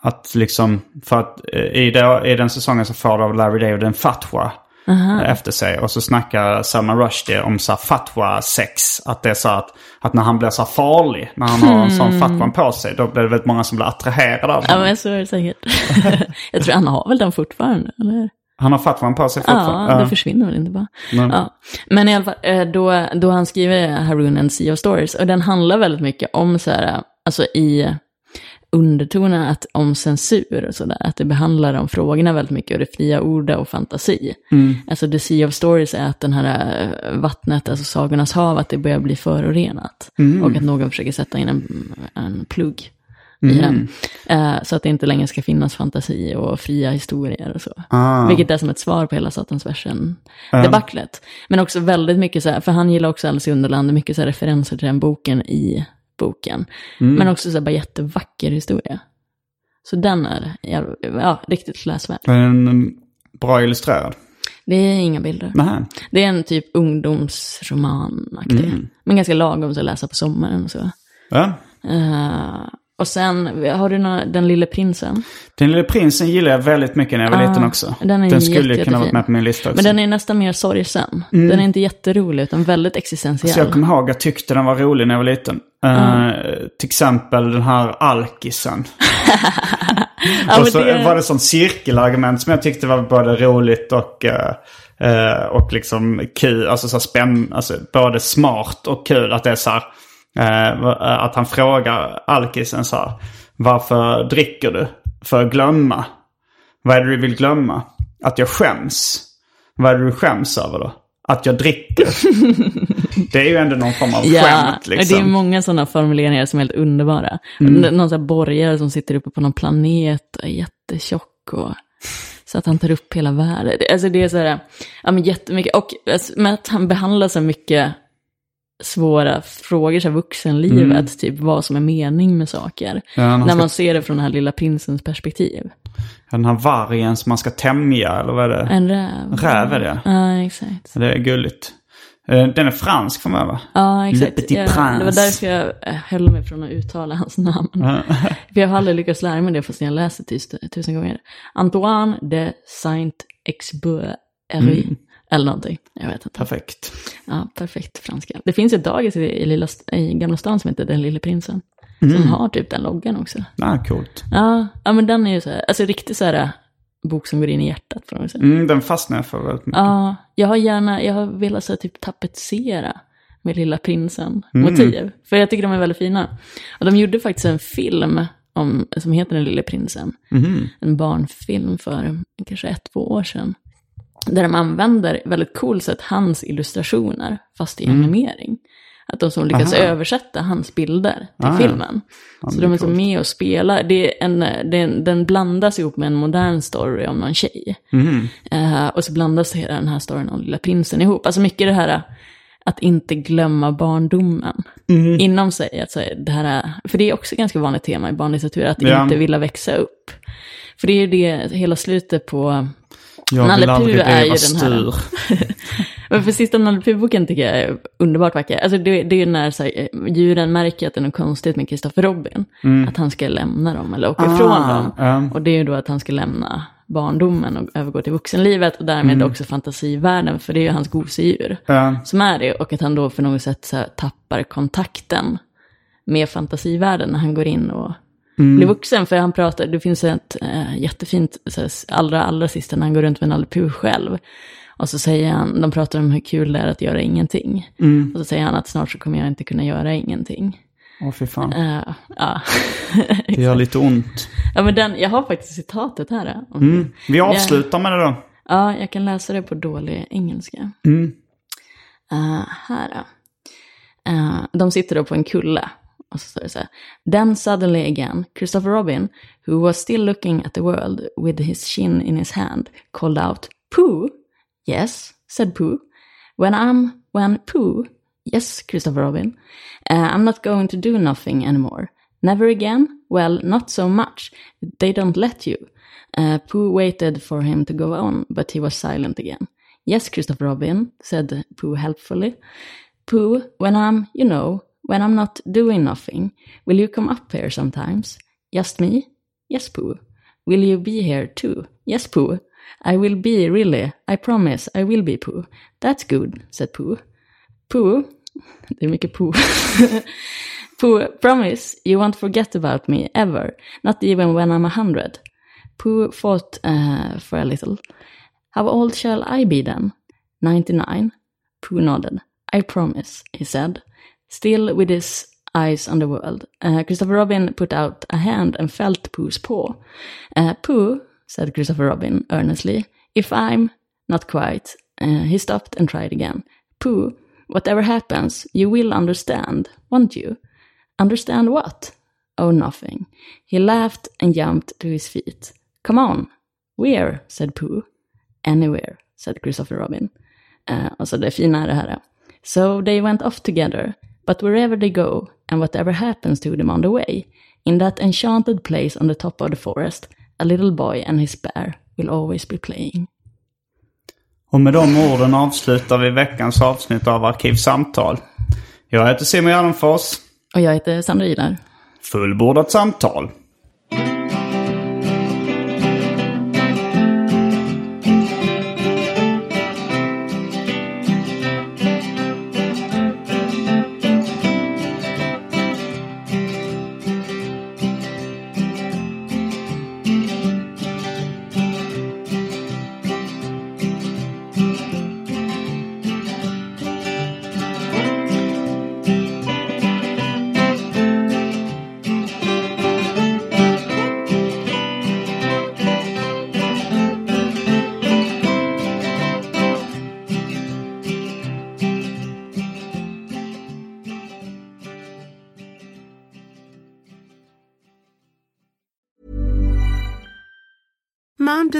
att liksom, för att uh, i, det, i den säsongen så får av Larry David en fatwa. Aha. efter sig. Och så snackar Salman Rushdie om så fatwa-sex. Att det är så att, att när han blir så farlig, när han har en sån hmm. fatwa på sig, då blir det väldigt många som blir attraherade av honom. Ja, men så är det säkert. jag tror han har väl den fortfarande, eller? Han har fatwan på sig fortfarande? Ja, det försvinner väl inte bara. Ja. Men i alla fall, eh, då, då han skriver Haroon and Sea of Stories, och den handlar väldigt mycket om så här, alltså i undertonen att, om censur och sådär, att det behandlar de frågorna väldigt mycket och det fria ordet och fantasi. Mm. Alltså the sea of stories är att den här eh, vattnet, alltså sagornas hav, att det börjar bli förorenat. Mm. Och att någon försöker sätta in en, en plugg i mm. den. Uh, så att det inte längre ska finnas fantasi och fria historier och så. Ah. Vilket är som ett svar på hela Satansversen debaclet. Uh. Men också väldigt mycket så här, för han gillar också Alice i Underland, mycket så här referenser till den boken i boken. Mm. Men också så här, bara jättevacker historia. Så den är ja, riktigt läsvärd. En mm, bra illustrerad? Det är inga bilder. Nähä. Det är en typ ungdomsromanaktig. Mm. Men ganska lagom att läsa på sommaren och så. Ja. Uh, och sen, har du någon, Den lille prinsen? Den lille prinsen gillar jag väldigt mycket när jag var ah, liten också. Den, är den skulle jätte, kunna vara med på min lista också. Men den är nästan mer sorgsen. Mm. Den är inte jätterolig utan väldigt existentiell. Så jag kommer ihåg jag tyckte den var rolig när jag var liten. Mm. Uh, till exempel den här alkisen. ja, och så det... var det sånt cirkelargument som jag tyckte var både roligt och, uh, uh, och liksom kul. Alltså så spänn, alltså både smart och kul. Att det är så här, att han frågar alkisen så här. Varför dricker du? För att glömma. Vad är det du vill glömma? Att jag skäms. Vad är det du skäms över då? Att jag dricker. det är ju ändå någon form av ja, skämt. Liksom. det är många sådana formuleringar som är helt underbara. Mm. Någon sån här borgare som sitter uppe på någon planet och är jättetjock. Och, så att han tar upp hela världen. Alltså det är så här, ja men jättemycket. Och alltså, med att han behandlar så mycket svåra frågor, så här, vuxenlivet, mm. typ vad som är mening med saker. Ja, när man ser det från den här lilla prinsens perspektiv. Den här vargen som man ska tämja, eller vad är det? En räv. Räv är det. Ja, exakt. Det är gulligt. Eh, den är fransk för mig va? Ja, exakt. Ja, det var därför jag eh, höll mig från att uttala hans namn. för jag har aldrig lyckats lära mig det fast jag läser det tusen gånger. Antoine de Saint-Exupéry. Mm. Eller någonting. Jag vet inte. Perfekt. Ja, perfekt franska. Det finns ett dagis i, i, lilla, i Gamla stan som heter Den lille prinsen. Mm. Som har typ den loggan också. Ah, coolt. Ja, ja, men den är ju så här, alltså riktigt så här äh, bok som går in i hjärtat. Får man säga. Mm, den fastnar jag för väldigt mycket. Ja, jag har gärna, jag har velat så här, typ tapetsera med Lilla Prinsen-motiv. Mm. För jag tycker de är väldigt fina. Och de gjorde faktiskt en film om, som heter Den lille prinsen. Mm. En barnfilm för kanske ett, två år sedan. Där de använder väldigt coolt sätt hans illustrationer, fast i mm. animering. Att de som lyckas Aha. översätta hans bilder till ah, filmen. Ja. så de är så med och spelar. Det är en, det är en, den blandas ihop med en modern story om någon tjej. Mm. Uh, och så blandas hela den här storyn om Lilla Prinsen ihop. Alltså mycket det här att inte glömma barndomen mm. inom sig. Alltså det här, för det är också ganska vanligt tema i barnlitteratur, att ja. inte vilja växa upp. För det är ju det, hela slutet på jag Nalle aldrig är ju den här. Men för sista Nalle Puh-boken tycker jag är underbart vacker. Alltså det, det är ju när så här, djuren märker att det är något konstigt med Kristoffer Robin. Mm. Att han ska lämna dem eller åka ah, ifrån dem. Um. Och det är ju då att han ska lämna barndomen och övergå till vuxenlivet och därmed mm. också fantasivärlden, för det är ju hans gosedjur um. som är det. Och att han då för något sätt så här, tappar kontakten mer fantasivärlden när han går in och blir vuxen. För han pratar, det finns ett äh, jättefint, här, allra, allra sista när han går runt med Nalle själv. Och så säger han, de pratar om hur kul det är att göra ingenting. Och så säger han att snart så kommer jag inte kunna göra ingenting. Åh fy fan. Uh, ja. Det gör lite ont. ja, men den, jag har faktiskt citatet här. om- Mm. Vi avslutar med det då. Ja, jag kan läsa det på dålig engelska. Mm. Eh, här. Eh, de sitter då på en kulle. Och så står det så här. Then suddenly again, Christopher Robin, who was still looking at the world with his chin in his hand, called out, Pooh? Yes, said Pooh. When I'm, when Pooh? Yes, Christopher Robin. Uh, I'm not going to do nothing anymore. Never again? Well, not so much. They don't let you. Uh, Pooh waited for him to go on, but he was silent again. Yes, Christopher Robin, said Pooh helpfully. Pooh, when I'm, you know, when I'm not doing nothing, will you come up here sometimes? Just me? Yes, Pooh. Will you be here too? Yes, Pooh. I will be, really. I promise, I will be, Pooh. That's good, said Pooh. Pooh, det är mycket Pooh. Pooh, promise you won't forget about me ever, not even when I'm a hundred. Pooh thought uh, for a little. How old shall I be then? Ninety-nine. Pooh nodded. I promise, he said, still with his eyes on the world. Uh, Christopher Robin put out a hand and felt Pooh's paw. Uh, Pooh, said Christopher Robin earnestly, if I'm not quite. Uh, he stopped and tried again. Pooh, whatever happens, you will understand, won't you? Understand what? Oh, nothing. He laughed and jumped to his feet. Come on. Where? said Pooh. Anywhere, said Christopher Robin. Uh, alltså det fina är det här. So they went off together, but wherever they go, and whatever happens to them on the way, in that enchanted place on the top of the forest, a little boy and his bear will always be playing. Och med de orden avslutar vi veckans avsnitt av Arkivsamtal. Jag heter Simon Gärdenfors. Och jag heter Sandra Ilar. Fullbordat samtal.